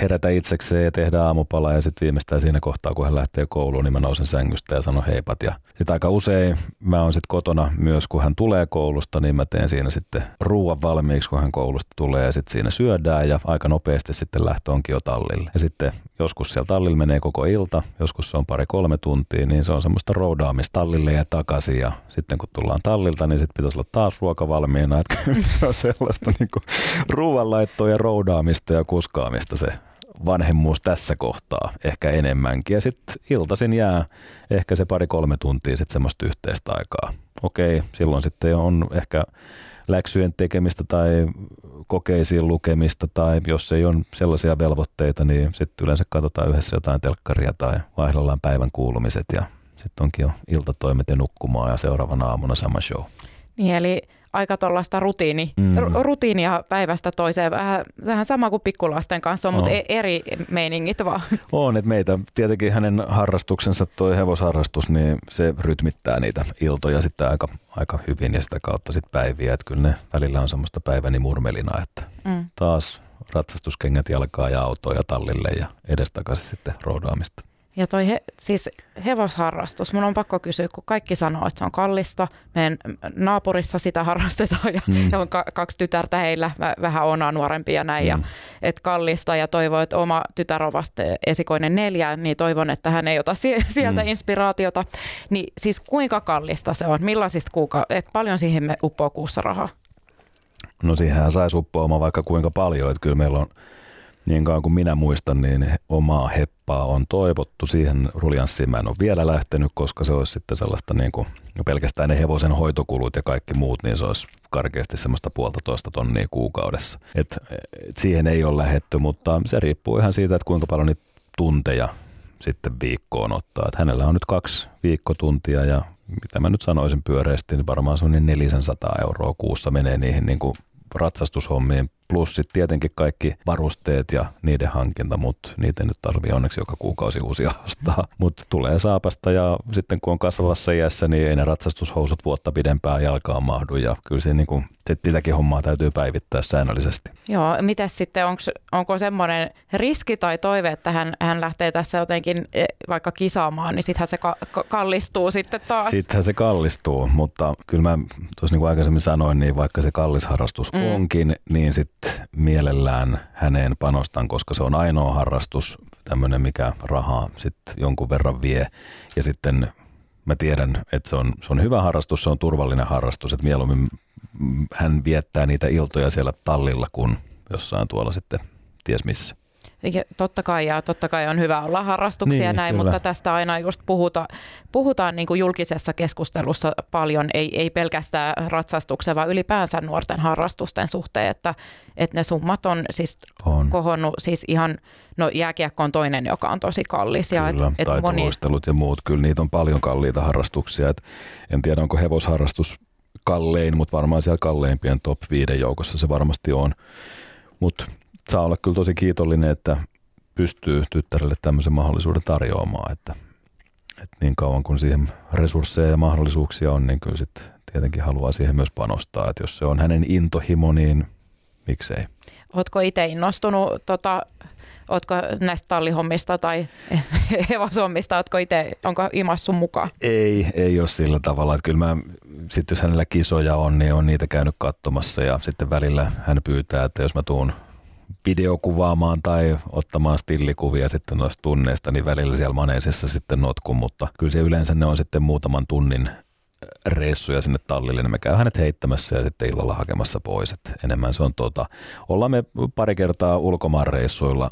herätä itsekseen ja tehdä aamupala ja sitten viimeistään siinä kohtaa, kun hän lähtee kouluun, niin mä nousen sängystä ja sanon heipat. Ja sitten aika usein mä oon sitten kotona myös, kun hän tulee koulusta, niin mä teen siinä sitten ruuan valmiiksi, kun hän koulusta tulee ja sitten siinä syödään ja aika nopeasti sitten lähtö onkin jo tallille. Ja sitten joskus siellä tallilla menee koko ilta, joskus se on pari-kolme tuntia, niin se on semmoista roudaamista tallille ja takaisin ja sitten kun tullaan tallilta, niin sitten pitäisi olla taas ruoka valmiina, että se on sellaista niin ruuanlaittoa ja roudaamista ja kuskaamista se vanhemmuus tässä kohtaa ehkä enemmänkin. Ja sitten iltaisin jää ehkä se pari-kolme tuntia sitten semmoista yhteistä aikaa. Okei, silloin sitten on ehkä läksyjen tekemistä tai kokeisiin lukemista tai jos ei ole sellaisia velvoitteita, niin sitten yleensä katsotaan yhdessä jotain telkkaria tai vaihdellaan päivän kuulumiset ja sitten onkin jo iltatoimet ja nukkumaan ja seuraavana aamuna sama show. Niin, eli aika tuollaista rutiini, mm. rutiinia päivästä toiseen. Vähän, vähän sama kuin pikkulasten kanssa on, on. mutta e- eri meiningit vaan. On, että meitä tietenkin hänen harrastuksensa, tuo hevosharrastus, niin se rytmittää niitä iltoja sitten aika, aika hyvin ja sitä kautta sitten päiviä. Että kyllä ne välillä on semmoista päiväni murmelina, että mm. taas ratsastuskengät jalkaa ja autoja tallille ja edestakaisin sitten roudaamista. Ja toi he, siis hevosharrastus, mun on pakko kysyä, kun kaikki sanoo, että se on kallista. Meidän naapurissa sitä harrastetaan ja, mm. ja on kaksi tytärtä heillä, vähän on nuorempia ja näin. Mm. Ja, että kallista ja toivoo, että oma tytär on vasta esikoinen neljä, niin toivon, että hän ei ota sieltä mm. inspiraatiota. Niin siis kuinka kallista se on? Millaisista kuuka, että paljon siihen me uppoo kuussa rahaa? No siihen saisi uppoamaan vaikka kuinka paljon, että kyllä meillä on niin kauan kuin minä muistan, niin omaa heppaa on toivottu. Siihen ruljanssiin mä en ole vielä lähtenyt, koska se olisi sitten sellaista niin kuin, pelkästään ne hevosen hoitokulut ja kaikki muut, niin se olisi karkeasti semmoista puolta toista tonnia kuukaudessa. Et, et siihen ei ole lähetty, mutta se riippuu ihan siitä, että kuinka paljon niitä tunteja sitten viikkoon ottaa. Et hänellä on nyt kaksi viikkotuntia ja mitä mä nyt sanoisin pyöreästi, niin varmaan semmoinen 400 euroa kuussa menee niihin niin kuin ratsastushommiin plus sitten tietenkin kaikki varusteet ja niiden hankinta, mutta niitä ei nyt tarvii onneksi joka kuukausi uusia ostaa. Mutta tulee saapasta ja sitten kun on kasvavassa iässä, niin ei ne ratsastushousut vuotta pidempään jalkaan mahdu ja kyllä se, niin kuin, sitäkin hommaa täytyy päivittää säännöllisesti. Joo, miten sitten, onks, onko semmoinen riski tai toive, että hän, hän lähtee tässä jotenkin e, vaikka kisaamaan, niin sittenhän se ka- kallistuu sitten taas? Sittenhän se kallistuu, mutta kyllä mä tuossa niin kuin aikaisemmin sanoin, niin vaikka se kallis harrastus mm. onkin, niin sitten mielellään häneen panostan, koska se on ainoa harrastus, tämmöinen mikä rahaa sitten jonkun verran vie. Ja sitten mä tiedän, että se on, se on hyvä harrastus, se on turvallinen harrastus, että mieluummin hän viettää niitä iltoja siellä tallilla kuin jossain tuolla sitten ties missä. Ja totta kai, ja totta kai on hyvä olla harrastuksia niin, näin, kyllä. mutta tästä aina just puhuta, puhutaan niin kuin julkisessa keskustelussa paljon, ei, ei pelkästään ratsastuksen, vaan ylipäänsä nuorten harrastusten suhteen, että, että ne summat on siis on. kohonnut siis ihan, no jääkiekko on toinen, joka on tosi kallis. Ja kyllä, et, et moni... ja muut, kyllä niitä on paljon kalliita harrastuksia. Et en tiedä, onko hevosharrastus kallein, mutta varmaan siellä kalleimpien top 5 joukossa se varmasti on. Mutta saa olla kyllä tosi kiitollinen, että pystyy tyttärelle tämmöisen mahdollisuuden tarjoamaan, että, että niin kauan kun siihen resursseja ja mahdollisuuksia on, niin kyllä sitten tietenkin haluaa siihen myös panostaa, että jos se on hänen intohimo, niin miksei. Oletko itse innostunut, tota, ootko näistä tallihommista tai hevoshommista, ootko itse, onko imassu mukaan? Ei, ei ole sillä tavalla, että kyllä mä, sit jos hänellä kisoja on, niin on niitä käynyt katsomassa ja sitten välillä hän pyytää, että jos mä tuun videokuvaamaan tai ottamaan stillikuvia sitten noista tunneista, niin välillä siellä maneisessa sitten notkun, mutta kyllä se yleensä ne on sitten muutaman tunnin reissuja sinne tallille, niin me käy hänet heittämässä ja sitten illalla hakemassa pois. Et enemmän se on tota, ollaan me pari kertaa ulkomaan reissuilla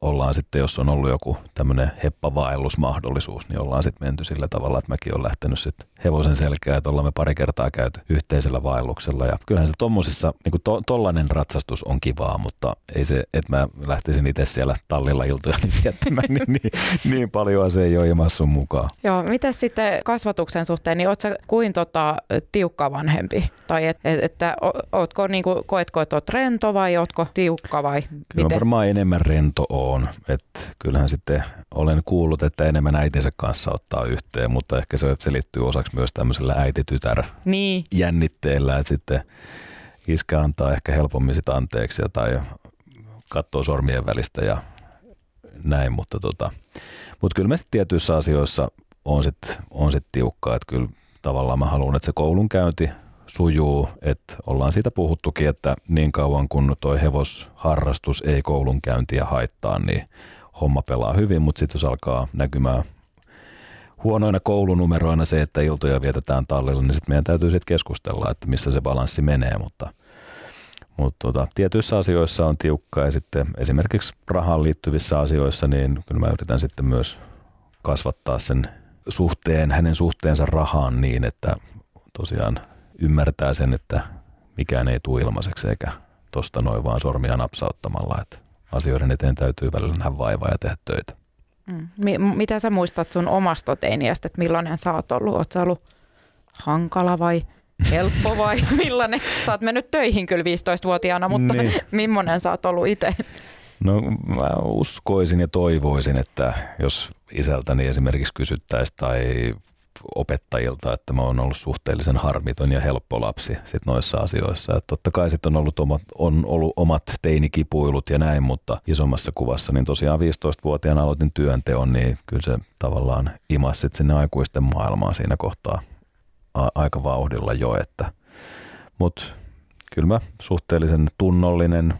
ollaan sitten, jos on ollut joku tämmöinen heppavaellusmahdollisuus, niin ollaan sitten menty sillä tavalla, että mäkin olen lähtenyt sitten hevosen selkää, että ollaan me pari kertaa käyty yhteisellä vaelluksella. Ja kyllähän se tommosissa, niin kuin to, tollainen ratsastus on kivaa, mutta ei se, että mä lähtisin itse siellä tallilla iltoja niin viettämään, niin, niin, niin paljon se ei ole ilmassun mukaan. Joo, miten sitten kasvatuksen suhteen, niin ootko kuin tota, tiukka vanhempi? Tai et, et, että ootko, niin kuin, koetko, että oot rento vai ootko tiukka vai miten? Kyllä varmaan enemmän rento on. Että kyllähän sitten olen kuullut, että enemmän äitinsä kanssa ottaa yhteen, mutta ehkä se, se liittyy osaksi myös tämmöisellä äiti-tytär niin. jännitteellä, että sitten iskä antaa ehkä helpommin sitä anteeksi tai katsoo sormien välistä ja näin, mutta tota, mutta kyllä mä sitten tietyissä asioissa on sitten on sit tiukkaa, että kyllä tavallaan mä haluan, että se koulunkäynti sujuu, että ollaan siitä puhuttukin, että niin kauan kun toi hevosharrastus ei koulunkäyntiä haittaa, niin homma pelaa hyvin, mutta sitten jos alkaa näkymään huonoina koulunumeroina se, että iltoja vietetään tallilla, niin sitten meidän täytyy sitten keskustella, että missä se balanssi menee, mutta, mutta tota, tietyissä asioissa on tiukka ja sitten esimerkiksi rahaan liittyvissä asioissa, niin kyllä mä yritän sitten myös kasvattaa sen suhteen, hänen suhteensa rahaan niin, että tosiaan ymmärtää sen, että mikään ei tule ilmaiseksi eikä tosta noin vaan sormia napsauttamalla, että asioiden eteen täytyy välillä nähdä vaivaa ja tehdä töitä. Mm. mitä sä muistat sun omasta teiniästä, että millainen sä oot ollut? Oot sä ollut hankala vai helppo vai millainen? Sä oot mennyt töihin kyllä 15-vuotiaana, mutta niin. millainen sä oot ollut itse? No mä uskoisin ja toivoisin, että jos isältäni esimerkiksi kysyttäisiin tai opettajilta, että mä oon ollut suhteellisen harmiton ja helppo lapsi sit noissa asioissa. Et totta kai sitten on ollut, omat, on ollut omat teinikipuilut ja näin, mutta isommassa kuvassa, niin tosiaan 15-vuotiaana aloitin työnteon, niin kyllä se tavallaan imasi sinne aikuisten maailmaan siinä kohtaa a- aika vauhdilla jo, että mutta kyllä mä suhteellisen tunnollinen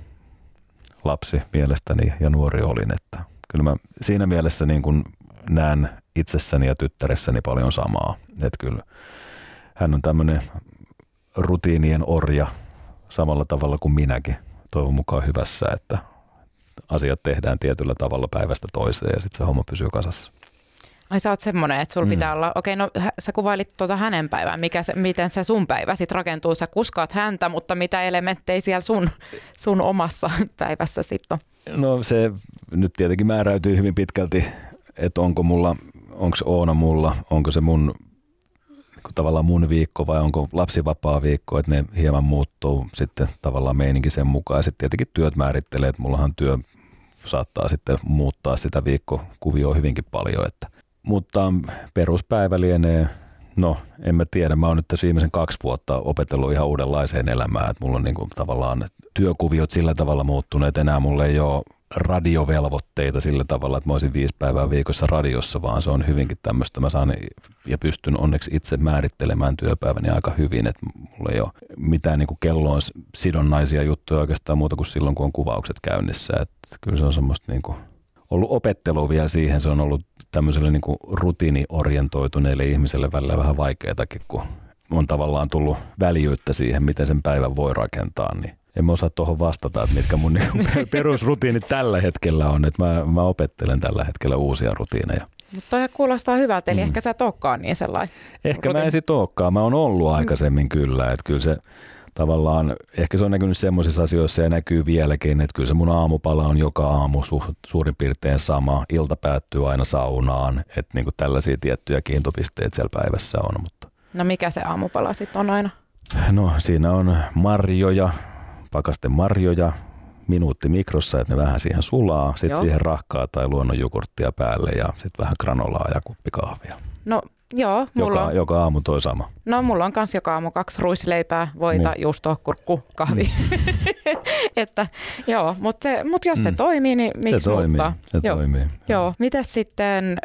lapsi mielestäni ja nuori olin, että kyllä mä siinä mielessä niin kun näen itsessäni ja tyttäressäni paljon samaa. Että kyllä hän on tämmöinen rutiinien orja samalla tavalla kuin minäkin. Toivon mukaan hyvässä, että asiat tehdään tietyllä tavalla päivästä toiseen ja sitten se homma pysyy kasassa. Ai sä oot semmoinen, että sulla mm. pitää olla, okei no sä kuvailit tuota hänen päivää, mikä se, miten se sun päivä sitten rakentuu, sä kuskaat häntä, mutta mitä elementtejä siellä sun, sun omassa päivässä sitten on? No se nyt tietenkin määräytyy hyvin pitkälti, että onko mulla onko Oona mulla, onko se mun tavallaan mun viikko vai onko lapsivapaa viikko, että ne hieman muuttuu sitten tavallaan meininki sen mukaan. Ja sitten tietenkin työt määrittelee, että mullahan työ saattaa sitten muuttaa sitä viikkokuvioa hyvinkin paljon. Että. Mutta peruspäivä lienee, no en mä tiedä, mä oon nyt tässä viimeisen kaksi vuotta opetellut ihan uudenlaiseen elämään, että mulla on niin kuin tavallaan työkuviot sillä tavalla muuttuneet, enää mulle ei ole radiovelvoitteita sillä tavalla, että mä olisin viisi päivää viikossa radiossa, vaan se on hyvinkin tämmöistä. Mä saan ja pystyn onneksi itse määrittelemään työpäiväni aika hyvin, että mulla ei ole mitään niin kelloon sidonnaisia juttuja oikeastaan muuta kuin silloin, kun on kuvaukset käynnissä. Että kyllä se on semmoista niin kuin ollut opettelu vielä siihen. Se on ollut tämmöiselle niin kuin rutiiniorientoituneille ihmiselle välillä vähän vaikeatakin, kun on tavallaan tullut väljyyttä siihen, miten sen päivän voi rakentaa, niin en mä osaa tuohon vastata, että mitkä mun niinku perusrutiinit tällä hetkellä on. Että mä, mä opettelen tällä hetkellä uusia rutiineja. Mutta toi kuulostaa hyvältä, eli mm. ehkä sä et niin sellainen. Ehkä rutiini. mä en sit olekaan. Mä oon ollut aikaisemmin kyllä, että kyllä se tavallaan, ehkä se on näkynyt semmoisissa asioissa ja näkyy vieläkin, että kyllä se mun aamupala on joka aamu su, suurin piirtein sama. Ilta päättyy aina saunaan, että niinku tällaisia tiettyjä kiintopisteitä siellä päivässä on. Mutta. No mikä se aamupala sitten on aina? No siinä on marjoja, pakaste marjoja, minuutti mikrossa, että ne vähän siihen sulaa, sitten siihen rahkaa tai luonnonjukurttia päälle ja sitten vähän granolaa ja kuppi kahvia. No joo, mulla joka, on, joka aamu toi sama. No mulla on kans joka aamu kaksi ruisleipää, voita, niin. juusto, kurkku, kahvi. Mm. että joo, mutta mut jos mm. se toimii, niin miksi se toimii, muuttaa? Se joo. toimii. Joo, mitäs sitten,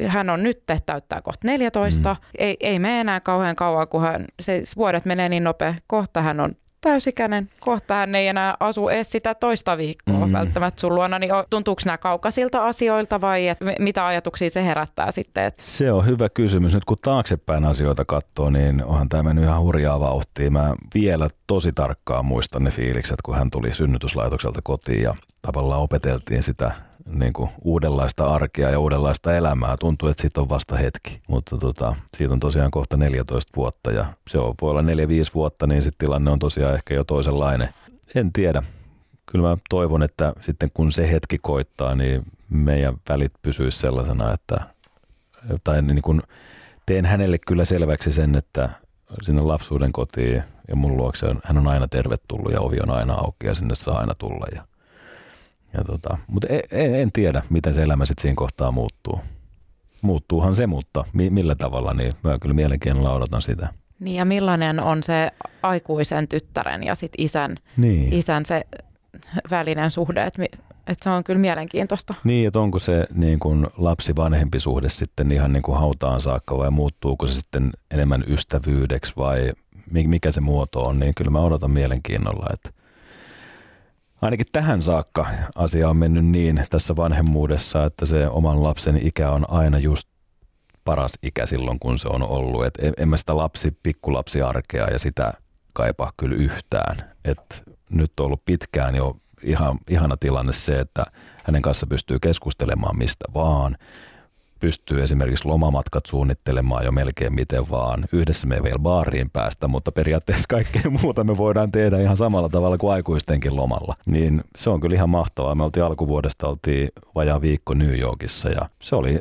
äh, hän on nyt täyttää kohta 14, mm. ei, ei mene enää kauhean kauan, kun hän, se vuodet menee niin nopea, kohta hän on täysikäinen. Kohta hän ei enää asu edes sitä toista viikkoa mm. välttämättä sun luona. Niin tuntuuko nämä kaukaisilta asioilta vai et mitä ajatuksia se herättää sitten? Et? Se on hyvä kysymys. Nyt kun taaksepäin asioita katsoo, niin onhan tämä mennyt ihan hurjaa vauhtia. Mä vielä tosi tarkkaan muistan ne fiilikset, kun hän tuli synnytyslaitokselta kotiin ja tavallaan opeteltiin sitä niin kuin uudenlaista arkea ja uudenlaista elämää. Tuntuu, että siitä on vasta hetki, mutta tota, siitä on tosiaan kohta 14 vuotta ja se on, voi olla 4-5 vuotta, niin sitten tilanne on tosiaan ehkä jo toisenlainen. En tiedä. Kyllä mä toivon, että sitten kun se hetki koittaa, niin meidän välit pysyisi sellaisena, että tai niin kuin teen hänelle kyllä selväksi sen, että sinne lapsuuden kotiin ja mun luokse hän on aina tervetullut ja ovi on aina auki ja sinne saa aina tulla. Ja ja tota, mutta en, en, en, tiedä, miten se elämä sitten siinä kohtaa muuttuu. Muuttuuhan se, mutta mi, millä tavalla, niin mä kyllä mielenkiinnolla odotan sitä. Niin ja millainen on se aikuisen tyttären ja sit isän, niin. isän se välinen suhde, että, että se on kyllä mielenkiintoista. Niin, että onko se niin kuin lapsi-vanhempi suhde sitten ihan niin kuin hautaan saakka vai muuttuuko se sitten enemmän ystävyydeksi vai mikä se muoto on, niin kyllä mä odotan mielenkiinnolla, että ainakin tähän saakka asia on mennyt niin tässä vanhemmuudessa, että se oman lapsen ikä on aina just paras ikä silloin, kun se on ollut. Et en mä sitä lapsi, pikkulapsi arkea ja sitä kaipaa kyllä yhtään. Et nyt on ollut pitkään jo ihan, ihana tilanne se, että hänen kanssa pystyy keskustelemaan mistä vaan. Pystyy esimerkiksi lomamatkat suunnittelemaan jo melkein miten vaan. Yhdessä me ei vielä baariin päästä, mutta periaatteessa kaikkea muuta me voidaan tehdä ihan samalla tavalla kuin aikuistenkin lomalla. Niin se on kyllä ihan mahtavaa. Me oltiin alkuvuodesta oltiin vajaa viikko New Yorkissa ja se oli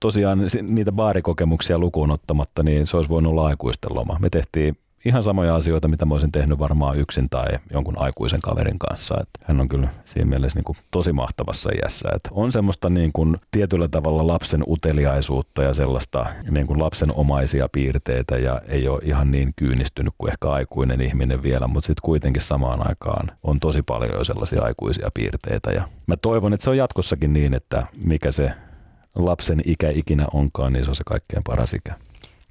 tosiaan niitä baarikokemuksia lukuun ottamatta, niin se olisi voinut olla aikuisten loma. Me tehtiin ihan samoja asioita, mitä mä olisin tehnyt varmaan yksin tai jonkun aikuisen kaverin kanssa. Et hän on kyllä siinä mielessä niin kuin tosi mahtavassa iässä. Et on semmoista niin kuin tietyllä tavalla lapsen uteliaisuutta ja sellaista niin kuin lapsen omaisia piirteitä ja ei ole ihan niin kyynistynyt kuin ehkä aikuinen ihminen vielä, mutta sitten kuitenkin samaan aikaan on tosi paljon jo sellaisia aikuisia piirteitä. Ja mä toivon, että se on jatkossakin niin, että mikä se lapsen ikä ikinä onkaan, niin se on se kaikkein paras ikä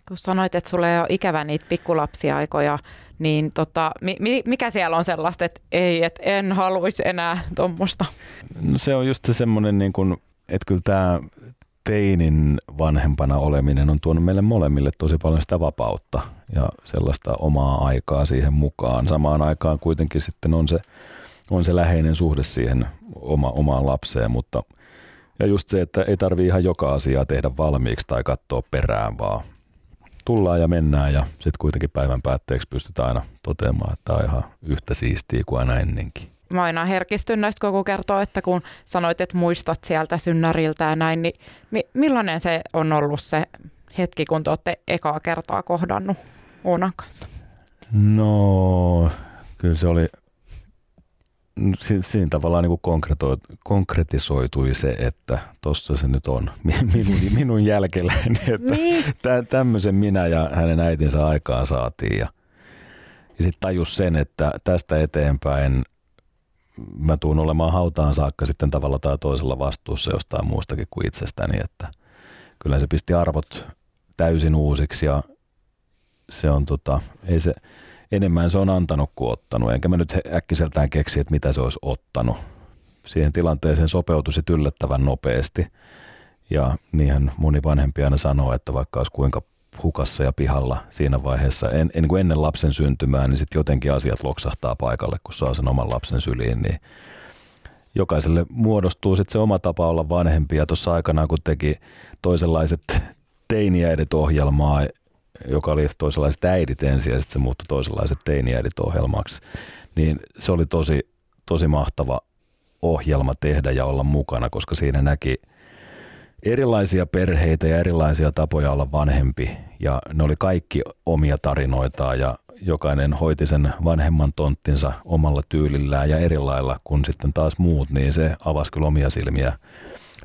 kun sanoit, että sulle ei ole ikävä niitä pikkulapsiaikoja, niin tota, mi, mikä siellä on sellaista, että ei, että en haluaisi enää tuommoista? No se on just se semmoinen, niin kuin, että kyllä tämä teinin vanhempana oleminen on tuonut meille molemmille tosi paljon sitä vapautta ja sellaista omaa aikaa siihen mukaan. Samaan aikaan kuitenkin sitten on se, on se läheinen suhde siihen oma, omaan lapseen, mutta ja just se, että ei tarvi ihan joka asiaa tehdä valmiiksi tai katsoa perään, vaan tullaan ja mennään ja sitten kuitenkin päivän päätteeksi pystytään aina toteamaan, että tämä on ihan yhtä siistiä kuin aina ennenkin. Mä aina herkistyn näistä, kun kertoo, että kun sanoit, että muistat sieltä synnäriltä ja näin, niin mi- millainen se on ollut se hetki, kun te olette ekaa kertaa kohdannut Oonan kanssa? No, kyllä se oli siinä tavallaan niin konkretisoitui se, että tuossa se nyt on minun, minun jälkelläni, että niin. tä- tämmöisen minä ja hänen äitinsä aikaan saatiin. Ja, ja sitten tajus sen, että tästä eteenpäin mä tuun olemaan hautaan saakka sitten tavalla tai toisella vastuussa jostain muustakin kuin itsestäni, että kyllä se pisti arvot täysin uusiksi ja se on tota, ei se, enemmän se on antanut kuin ottanut. Enkä mä nyt äkkiseltään keksi, että mitä se olisi ottanut. Siihen tilanteeseen sopeutuisi yllättävän nopeasti. Ja niinhän moni vanhempi aina sanoo, että vaikka olisi kuinka hukassa ja pihalla siinä vaiheessa, en, en kuin ennen lapsen syntymää, niin sitten jotenkin asiat loksahtaa paikalle, kun saa sen oman lapsen syliin, niin jokaiselle muodostuu sitten se oma tapa olla vanhempi. Ja tuossa aikanaan, kun teki toisenlaiset teiniäidit ohjelmaa, joka oli toisenlaiset äidit ensin ja sitten se muuttui toisenlaiset teiniäidit ohjelmaksi, niin se oli tosi, tosi mahtava ohjelma tehdä ja olla mukana, koska siinä näki erilaisia perheitä ja erilaisia tapoja olla vanhempi. Ja ne oli kaikki omia tarinoitaan ja jokainen hoiti sen vanhemman tonttinsa omalla tyylillään ja eri lailla kuin sitten taas muut, niin se avasi kyllä omia silmiä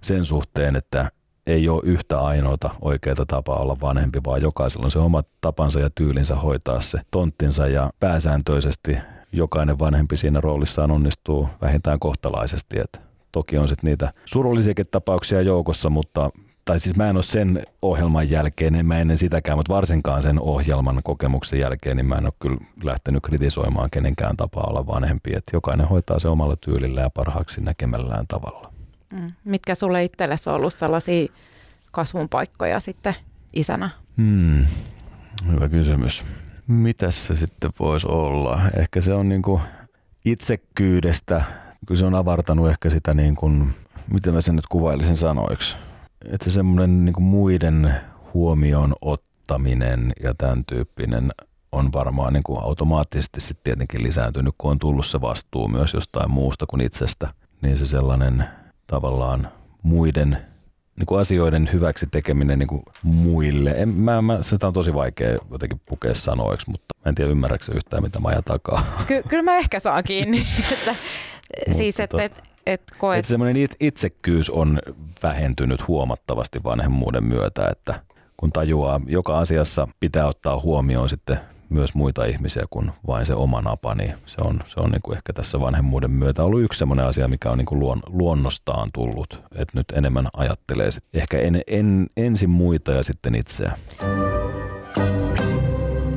sen suhteen, että ei ole yhtä ainoata oikeaa tapaa olla vanhempi, vaan jokaisella on se oma tapansa ja tyylinsä hoitaa se tonttinsa ja pääsääntöisesti jokainen vanhempi siinä roolissaan onnistuu vähintään kohtalaisesti. Et toki on sitten niitä surullisiakin tapauksia joukossa, mutta tai siis mä en ole sen ohjelman jälkeen, en mä ennen sitäkään, mutta varsinkaan sen ohjelman kokemuksen jälkeen, niin mä en ole kyllä lähtenyt kritisoimaan kenenkään tapaa olla vanhempi. Et jokainen hoitaa se omalla tyylillä ja parhaaksi näkemällään tavalla. Mm. Mitkä sulle itsellesi on ollut sellaisia kasvun paikkoja sitten isänä? Hmm. Hyvä kysymys. Mitäs se sitten voisi olla? Ehkä se on niin kuin itsekkyydestä, kun se on avartanut ehkä sitä niin kuin, miten mä sen nyt kuvailisin sanoiksi. Että se semmoinen niin muiden huomioon ottaminen ja tämän tyyppinen on varmaan niin kuin automaattisesti sitten tietenkin lisääntynyt, kun on tullut se vastuu myös jostain muusta kuin itsestä. Niin se sellainen tavallaan muiden niin kuin asioiden hyväksi tekeminen niin kuin muille. En, mä, mä, sitä on tosi vaikea jotenkin pukea sanoiksi, mutta mä en tiedä ymmärrätkö yhtään, mitä mä ajan takaa. Ky- kyllä mä ehkä saan kiinni. että, siis, että et, et koet... Että semmoinen it- itsekkyys on vähentynyt huomattavasti vanhemmuuden myötä, että kun tajuaa, joka asiassa pitää ottaa huomioon sitten myös muita ihmisiä kuin vain se oma napa, niin se on, se on niin kuin ehkä tässä vanhemmuuden myötä ollut yksi sellainen asia, mikä on niin kuin luon, luonnostaan tullut, että nyt enemmän ajattelee sit ehkä en, en, ensin muita ja sitten itseä.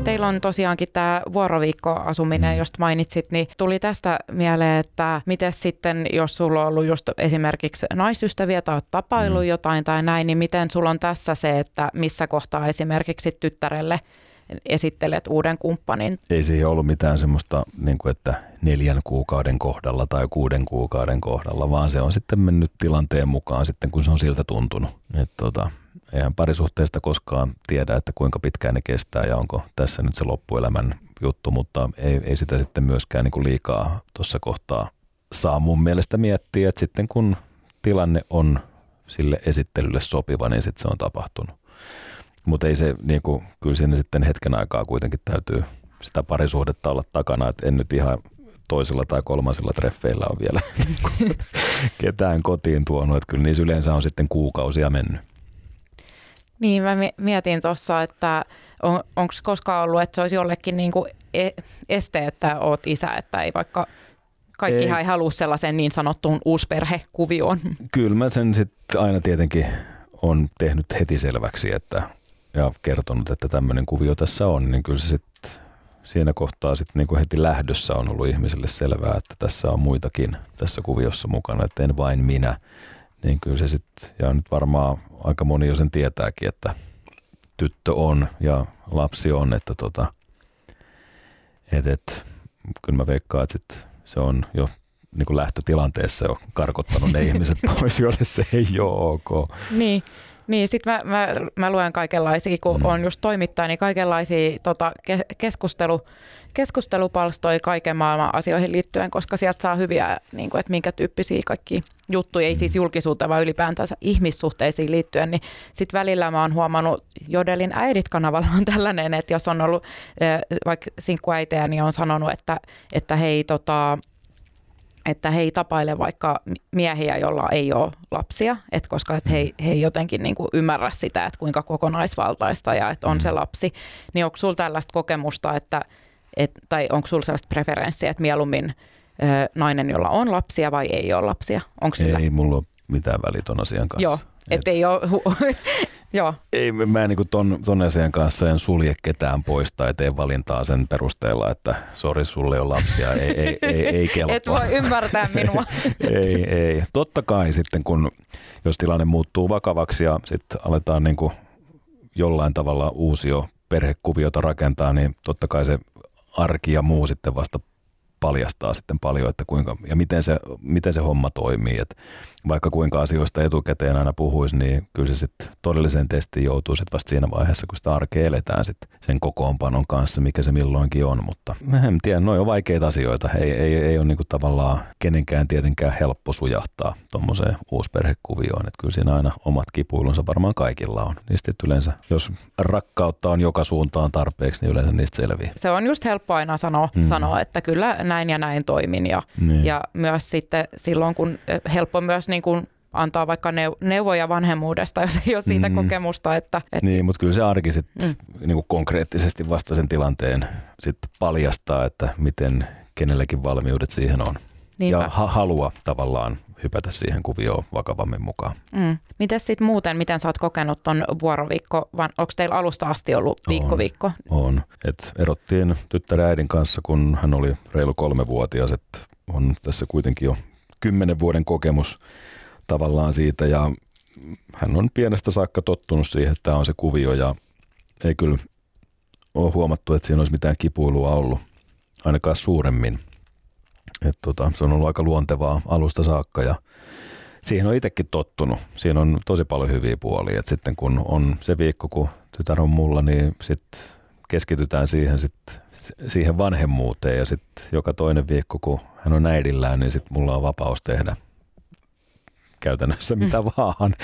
Teillä on tosiaankin tämä vuoroviikkoasuminen, mm. josta mainitsit, niin tuli tästä mieleen, että miten sitten, jos sulla on ollut just esimerkiksi naisystäviä tai oot tapailu mm. jotain tai näin, niin miten sulla on tässä se, että missä kohtaa esimerkiksi tyttärelle esittelet uuden kumppanin? Ei siihen ollut mitään semmoista, niin kuin että neljän kuukauden kohdalla tai kuuden kuukauden kohdalla, vaan se on sitten mennyt tilanteen mukaan sitten, kun se on siltä tuntunut. Et tota, eihän parisuhteesta koskaan tiedä, että kuinka pitkään ne kestää ja onko tässä nyt se loppuelämän juttu, mutta ei, ei sitä sitten myöskään niin kuin liikaa tuossa kohtaa saa mun mielestä miettiä, että sitten kun tilanne on sille esittelylle sopiva, niin sitten se on tapahtunut. Mutta ei se, niin kuin, kyllä siinä sitten hetken aikaa kuitenkin täytyy sitä parisuhdetta olla takana, että en nyt ihan toisella tai kolmasella treffeillä on vielä ketään kotiin tuonut, että kyllä niissä yleensä on sitten kuukausia mennyt. Niin, mä mietin tuossa, että on, onko koskaan ollut, että se olisi jollekin niin kuin e, este, että oot isä, että ei vaikka kaikki ei halua sellaisen niin sanottuun uusperhekuvioon. Kyllä mä sen sitten aina tietenkin on tehnyt heti selväksi, että ja kertonut, että tämmöinen kuvio tässä on, niin kyllä se sitten siinä kohtaa sitten niin kuin heti lähdössä on ollut ihmisille selvää, että tässä on muitakin tässä kuviossa mukana, että en vain minä. Niin kyllä se sitten, ja nyt varmaan aika moni jo sen tietääkin, että tyttö on ja lapsi on, että tota, et, et, kyllä mä veikkaan, että sit se on jo niin kuin lähtötilanteessa jo karkottanut ne ihmiset pois, joille se ei ole ok. Niin, niin, sitten mä, mä, mä luen kaikenlaisia, kun mm. on just toimittaja, niin kaikenlaisia tota, keskustelu, keskustelupalstoja kaiken maailman asioihin liittyen, koska sieltä saa hyviä, niin kuin, että minkä tyyppisiä kaikki juttuja, ei siis julkisuuteen, vaan ylipäätänsä ihmissuhteisiin liittyen, niin sitten välillä mä oon huomannut, Jodelin äidit-kanavalla on tällainen, että jos on ollut vaikka sinkkuäitejä, niin on sanonut, että, että hei, tota, että he ei tapaile vaikka miehiä, joilla ei ole lapsia, et koska et he, he ei jotenkin niin kuin ymmärrä sitä, että kuinka kokonaisvaltaista ja että on mm. se lapsi. Niin onko sinulla tällaista kokemusta, että, et, tai onko sinulla sellaista preferenssiä, että mieluummin ö, nainen, jolla on lapsia vai ei ole lapsia? Onko sillä? Ei mulla ole mitään väliton asian kanssa. Joo, et ei ole, Joo. Ei, mä en niin ton, ton asian kanssa en sulje ketään pois tai tee valintaa sen perusteella, että sori, sulle on lapsia, ei, ei, ei, ei kelpaa. Et voi ymmärtää minua. ei, ei. Totta kai sitten, kun jos tilanne muuttuu vakavaksi ja sitten aletaan niin kuin jollain tavalla uusio perhekuviota rakentaa, niin totta kai se arki ja muu sitten vasta paljastaa sitten paljon, että kuinka ja miten se, miten se homma toimii. Et vaikka kuinka asioista etukäteen aina puhuisi, niin kyllä se sitten todelliseen testiin joutuu sitten vasta siinä vaiheessa, kun sitä arkea eletään sitten sen kokoonpanon kanssa, mikä se milloinkin on. Mutta en tiedä, noin on vaikeita asioita. Ei, ei, ei ole niinku tavallaan kenenkään tietenkään helppo sujahtaa tuommoiseen uusperhekuvioon. Että kyllä siinä aina omat kipuilunsa varmaan kaikilla on. Niistä yleensä, jos rakkautta on joka suuntaan tarpeeksi, niin yleensä niistä selviää. Se on just helppo aina sanoa, mm. sanoa että kyllä näin ja näin toimin. Ja, niin. ja myös sitten silloin, kun eh, helppo myös niin kuin antaa vaikka neuvoja vanhemmuudesta, jos ei ole siitä mm. kokemusta. Että, että... Niin, mutta kyllä se arki sit, mm. niin kuin konkreettisesti vasta sen tilanteen sit paljastaa, että miten kenellekin valmiudet siihen on. Niinpä. Ja ha- halua tavallaan hypätä siihen kuvioon vakavammin mukaan. Mm. Miten sitten muuten, miten sä oot kokenut ton vuoroviikko, vai onko teillä alusta asti ollut viikko-viikko? On, on. Et erottiin tyttären äidin kanssa, kun hän oli reilu kolmevuotias, että on tässä kuitenkin jo kymmenen vuoden kokemus tavallaan siitä ja hän on pienestä saakka tottunut siihen, että tämä on se kuvio ja ei kyllä ole huomattu, että siinä olisi mitään kipuilua ollut, ainakaan suuremmin. Et tota, se on ollut aika luontevaa alusta saakka ja siihen on itsekin tottunut. Siinä on tosi paljon hyviä puolia. Et sitten kun on se viikko, kun tytär on mulla, niin sitten keskitytään siihen, sit, siihen vanhemmuuteen ja sitten joka toinen viikko, kun hän on äidillään, niin sitten mulla on vapaus tehdä käytännössä mitä mm. vaan.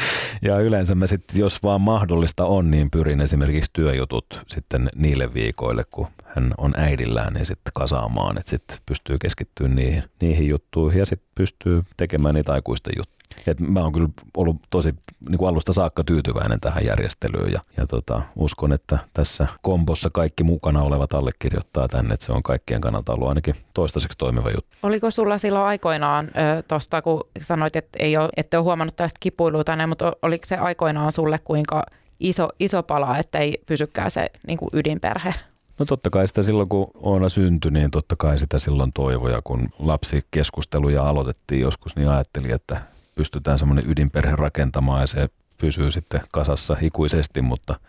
Ja yleensä mä sitten, jos vaan mahdollista on, niin pyrin esimerkiksi työjutut sitten niille viikoille, kun hän on äidillään, niin sitten kasaamaan, että sitten pystyy keskittymään niihin, niihin juttuihin ja sitten pystyy tekemään niitä aikuisten juttuja. Et mä oon kyllä ollut tosi niin kuin alusta saakka tyytyväinen tähän järjestelyyn ja, ja tota, uskon, että tässä kombossa kaikki mukana olevat allekirjoittaa tänne, että se on kaikkien kannalta ollut ainakin toistaiseksi toimiva juttu. Oliko sulla silloin aikoinaan tuosta, kun sanoit, että ei ole, ette ole huomannut tästä kipuilua tänne, mutta oliko se aikoinaan sulle kuinka iso, iso pala, että ei pysykään se niin kuin ydinperhe? No totta kai sitä silloin, kun Oona syntyi, niin totta kai sitä silloin toivoja, kun lapsikeskusteluja aloitettiin joskus, niin ajattelin, että pystytään semmoinen ydinperhe rakentamaan ja se pysyy sitten kasassa ikuisesti, mutta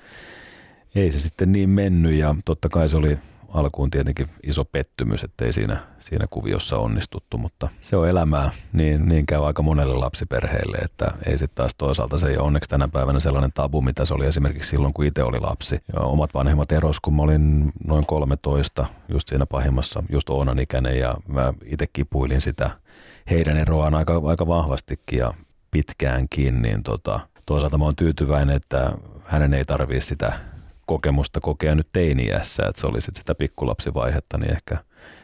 ei se sitten niin mennyt ja totta kai se oli alkuun tietenkin iso pettymys, että ei siinä, siinä kuviossa onnistuttu, mutta se on elämää, niin, niin käy aika monelle lapsiperheelle, että ei sitten taas toisaalta se ei ole onneksi tänä päivänä sellainen tabu, mitä se oli esimerkiksi silloin, kun itse oli lapsi. Ja omat vanhemmat eros, kun mä olin noin 13, just siinä pahimmassa, just Oonan ikäinen ja mä itse kipuilin sitä heidän eroaan aika, aika vahvastikin ja pitkäänkin, niin tota, toisaalta mä oon tyytyväinen, että hänen ei tarvitse sitä kokemusta kokea nyt teiniässä, että se oli sitten sitä pikkulapsivaihetta, niin ehkä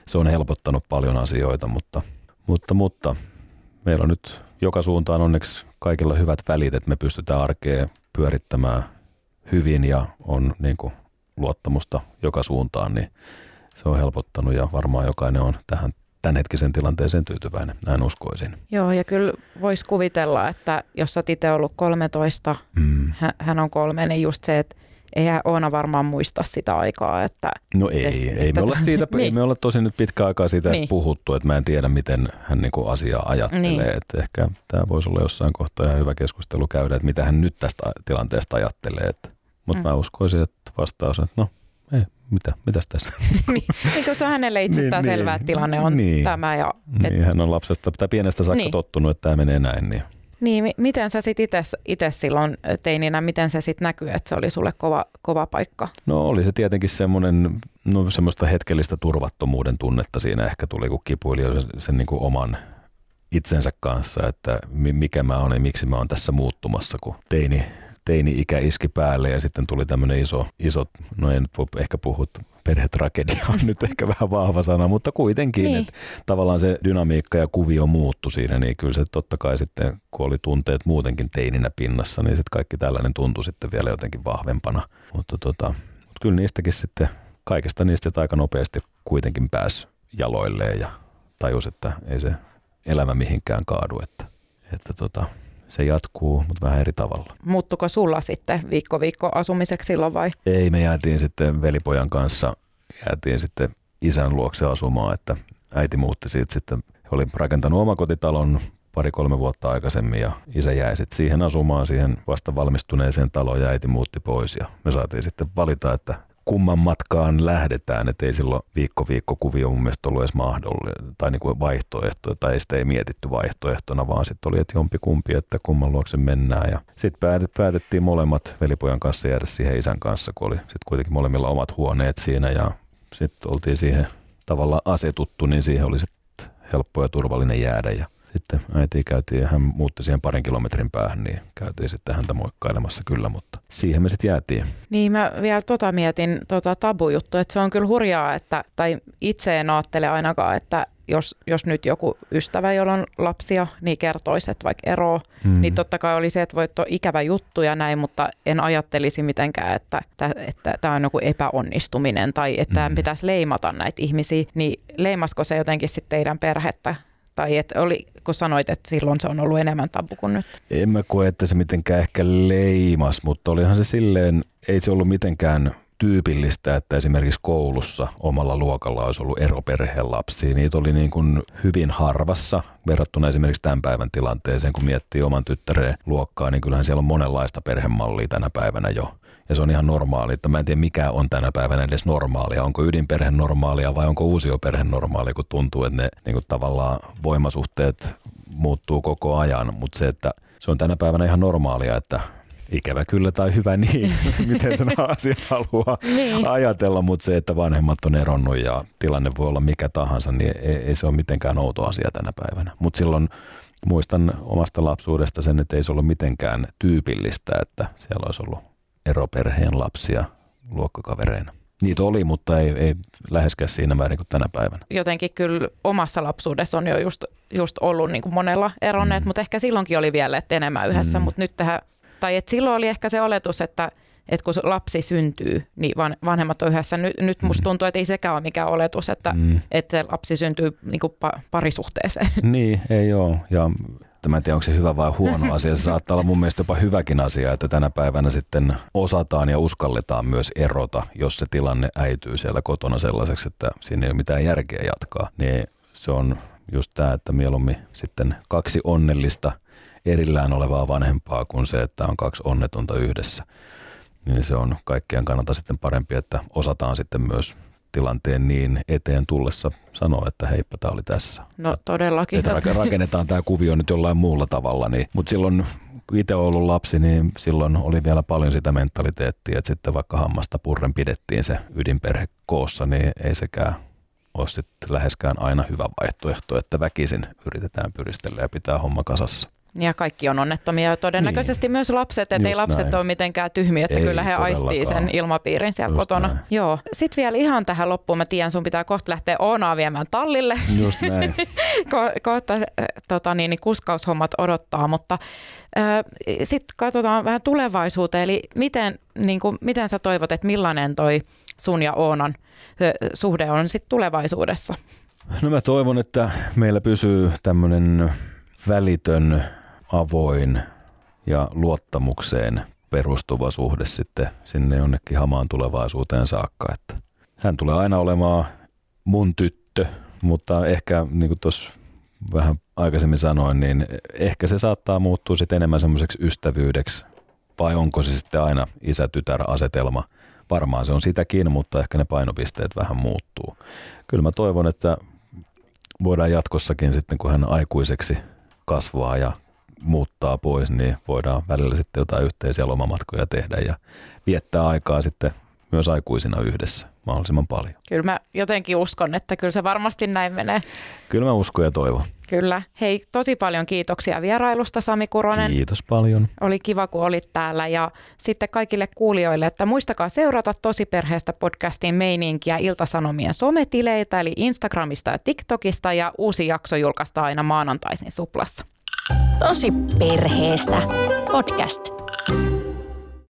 se on helpottanut paljon asioita, mutta, mutta, mutta meillä on nyt joka suuntaan onneksi kaikilla hyvät välit, että me pystytään arkea pyörittämään hyvin ja on niin kuin luottamusta joka suuntaan, niin se on helpottanut ja varmaan jokainen on tähän tämänhetkisen tilanteeseen tyytyväinen, näin uskoisin. Joo, ja kyllä voisi kuvitella, että jos olet itse ollut 13, mm. hän on kolme, niin just se, että eihän Oona varmaan muista sitä aikaa. Että, no ei, et, ei, me olla siitä, niin. ei me olla tosi nyt pitkä aikaa siitä niin. puhuttu, että mä en tiedä, miten hän niinku asiaa ajattelee. Niin. Että ehkä tämä voisi olla jossain kohtaa ihan hyvä keskustelu käydä, että mitä hän nyt tästä tilanteesta ajattelee. Mutta mm. mä uskoisin, että vastaus on, että no mitä, mitäs tässä? niin, eikö se on hänelle itsestään niin, selvää, että tilanne on niin, tämä. Ja, et... niin, hän on lapsesta tai pienestä saakka niin. tottunut, että tämä menee näin. Niin niin, miten sä sitten itse silloin teininä, miten se sitten näkyy, että se oli sulle kova, kova paikka? No oli se tietenkin semmoinen, no semmoista hetkellistä turvattomuuden tunnetta siinä ehkä tuli, kun kipuili jo sen, sen niin kuin oman itsensä kanssa, että mikä mä olen ja miksi mä oon tässä muuttumassa, kun teini, teini-ikä iski päälle ja sitten tuli tämmöinen iso, iso, no en voi ehkä puhua perhetragedia on nyt ehkä vähän vahva sana, mutta kuitenkin, niin. että tavallaan se dynamiikka ja kuvio muuttu siinä, niin kyllä se totta kai sitten, kun oli tunteet muutenkin teininä pinnassa, niin sitten kaikki tällainen tuntui sitten vielä jotenkin vahvempana. Mutta, tota, mutta kyllä niistäkin sitten, kaikesta niistä aika nopeasti kuitenkin pääsi jaloilleen ja tajus, että ei se elämä mihinkään kaadu, että, että tota, se jatkuu, mutta vähän eri tavalla. Muuttuko sulla sitten viikko viikko asumiseksi silloin vai? Ei, me jäätiin sitten velipojan kanssa, jäätiin sitten isän luokse asumaan, että äiti muutti siitä sitten, he oli rakentanut omakotitalon pari-kolme vuotta aikaisemmin ja isä jäi sitten siihen asumaan siihen vasta valmistuneeseen taloon ja äiti muutti pois ja me saatiin sitten valita, että kumman matkaan lähdetään, että ei silloin viikko viikko kuvio mun mielestä ollut edes mahdollinen tai niin kuin vaihtoehto, tai sitä ei mietitty vaihtoehtona, vaan sitten oli, että jompi kumpi, että kumman luokse mennään. Ja sitten päätettiin molemmat velipojan kanssa jäädä siihen isän kanssa, kun oli sitten kuitenkin molemmilla omat huoneet siinä ja sitten oltiin siihen tavallaan asetuttu, niin siihen oli sitten helppo ja turvallinen jäädä ja sitten äiti käytiin ja hän muutti siihen parin kilometrin päähän, niin käytiin sitten häntä moikkailemassa kyllä, mutta siihen me sitten jäätiin. Niin mä vielä tota mietin, tota tabujuttu, että se on kyllä hurjaa, että, tai itse en ajattele ainakaan, että jos, jos nyt joku ystävä, jolla on lapsia, niin kertoisi, että vaikka ero, mm. niin totta kai oli se, että voi olla ikävä juttu ja näin, mutta en ajattelisi mitenkään, että tämä että on joku epäonnistuminen tai että mm. pitäisi leimata näitä ihmisiä, niin leimasko se jotenkin sitten teidän perhettä tai että oli, kun sanoit, että silloin se on ollut enemmän tabu kuin nyt? En mä koe, että se mitenkään ehkä leimas, mutta olihan se silleen, ei se ollut mitenkään tyypillistä, että esimerkiksi koulussa omalla luokalla olisi ollut eroperheen lapsia. Niitä oli niin kuin hyvin harvassa verrattuna esimerkiksi tämän päivän tilanteeseen, kun miettii oman tyttäreen luokkaa, niin kyllähän siellä on monenlaista perhemallia tänä päivänä jo ja se on ihan normaali. Että mä en tiedä mikä on tänä päivänä edes normaalia. Onko ydinperhe normaalia vai onko uusioperhe normaalia, kun tuntuu, että ne niin kuin tavallaan voimasuhteet muuttuu koko ajan. Mutta se, että se on tänä päivänä ihan normaalia, että ikävä kyllä tai hyvä niin, miten sen asian haluaa niin. ajatella, mutta se, että vanhemmat on eronnut ja tilanne voi olla mikä tahansa, niin ei, ei se ole mitenkään outo asia tänä päivänä. Mutta silloin muistan omasta lapsuudesta sen, että ei se ollut mitenkään tyypillistä, että siellä olisi ollut eroperheen lapsia luokkakavereina. Niitä oli, mutta ei, ei läheskään siinä määrin kuin tänä päivänä. Jotenkin kyllä omassa lapsuudessa on jo just, just ollut niin kuin monella eronneet, mm. mutta ehkä silloinkin oli vielä että enemmän yhdessä, mm. mutta nyt tähän, tai että silloin oli ehkä se oletus, että että kun lapsi syntyy, niin vanhemmat on yhdessä. Nyt, nyt musta mm. tuntuu, että ei sekään ole mikään oletus, että, mm. että lapsi syntyy niin kuin parisuhteeseen. Niin, ei ole. Ja mä en tiedä, onko se hyvä vai huono asia. Se saattaa olla mun mielestä jopa hyväkin asia, että tänä päivänä sitten osataan ja uskalletaan myös erota, jos se tilanne äityy siellä kotona sellaiseksi, että siinä ei ole mitään järkeä jatkaa. Niin se on just tämä, että mieluummin sitten kaksi onnellista erillään olevaa vanhempaa kuin se, että on kaksi onnetonta yhdessä. Niin se on kaikkien kannalta sitten parempi, että osataan sitten myös tilanteen niin eteen tullessa sanoa, että heippa, tämä oli tässä. No todellakin. Että rakennetaan tämä kuvio nyt jollain muulla tavalla. Niin. Mutta silloin, kun itse ollut lapsi, niin silloin oli vielä paljon sitä mentaliteettia, että sitten vaikka hammasta purren pidettiin se ydinperhe koossa, niin ei sekään ole sitten läheskään aina hyvä vaihtoehto, että väkisin yritetään pyristellä ja pitää homma kasassa. Ja kaikki on onnettomia ja todennäköisesti niin. myös lapset, että ei lapset näin. ole mitenkään tyhmiä, että ei, kyllä he aistii sen ilmapiirin siellä Just kotona. Näin. Joo. Sitten vielä ihan tähän loppuun, mä tiedän, sun pitää kohta lähteä Oonaa viemään tallille. Just näin. Ko- kohta tota, niin, niin kuskaushommat odottaa, mutta äh, sitten katsotaan vähän tulevaisuuteen, eli miten, niin kuin, miten sä toivot, että millainen toi sun ja Oonan suhde on sitten tulevaisuudessa? No mä toivon, että meillä pysyy tämmöinen välitön avoin ja luottamukseen perustuva suhde sitten sinne jonnekin hamaan tulevaisuuteen saakka. Että hän tulee aina olemaan mun tyttö, mutta ehkä niin kuin tuossa vähän aikaisemmin sanoin, niin ehkä se saattaa muuttua sitten enemmän semmoiseksi ystävyydeksi vai onko se sitten aina isä-tytär-asetelma. Varmaan se on sitäkin, mutta ehkä ne painopisteet vähän muuttuu. Kyllä mä toivon, että voidaan jatkossakin sitten, kun hän aikuiseksi kasvaa ja muuttaa pois, niin voidaan välillä sitten jotain yhteisiä lomamatkoja tehdä ja viettää aikaa sitten myös aikuisina yhdessä mahdollisimman paljon. Kyllä mä jotenkin uskon, että kyllä se varmasti näin menee. Kyllä mä uskon ja toivon. Kyllä. Hei, tosi paljon kiitoksia vierailusta Sami Kuronen. Kiitos paljon. Oli kiva, kun olit täällä ja sitten kaikille kuulijoille, että muistakaa seurata Tosiperheestä podcastin meininkiä Iltasanomien sometileitä, eli Instagramista ja TikTokista ja uusi jakso julkaistaan aina maanantaisin Suplassa. Tosi perheestä podcast.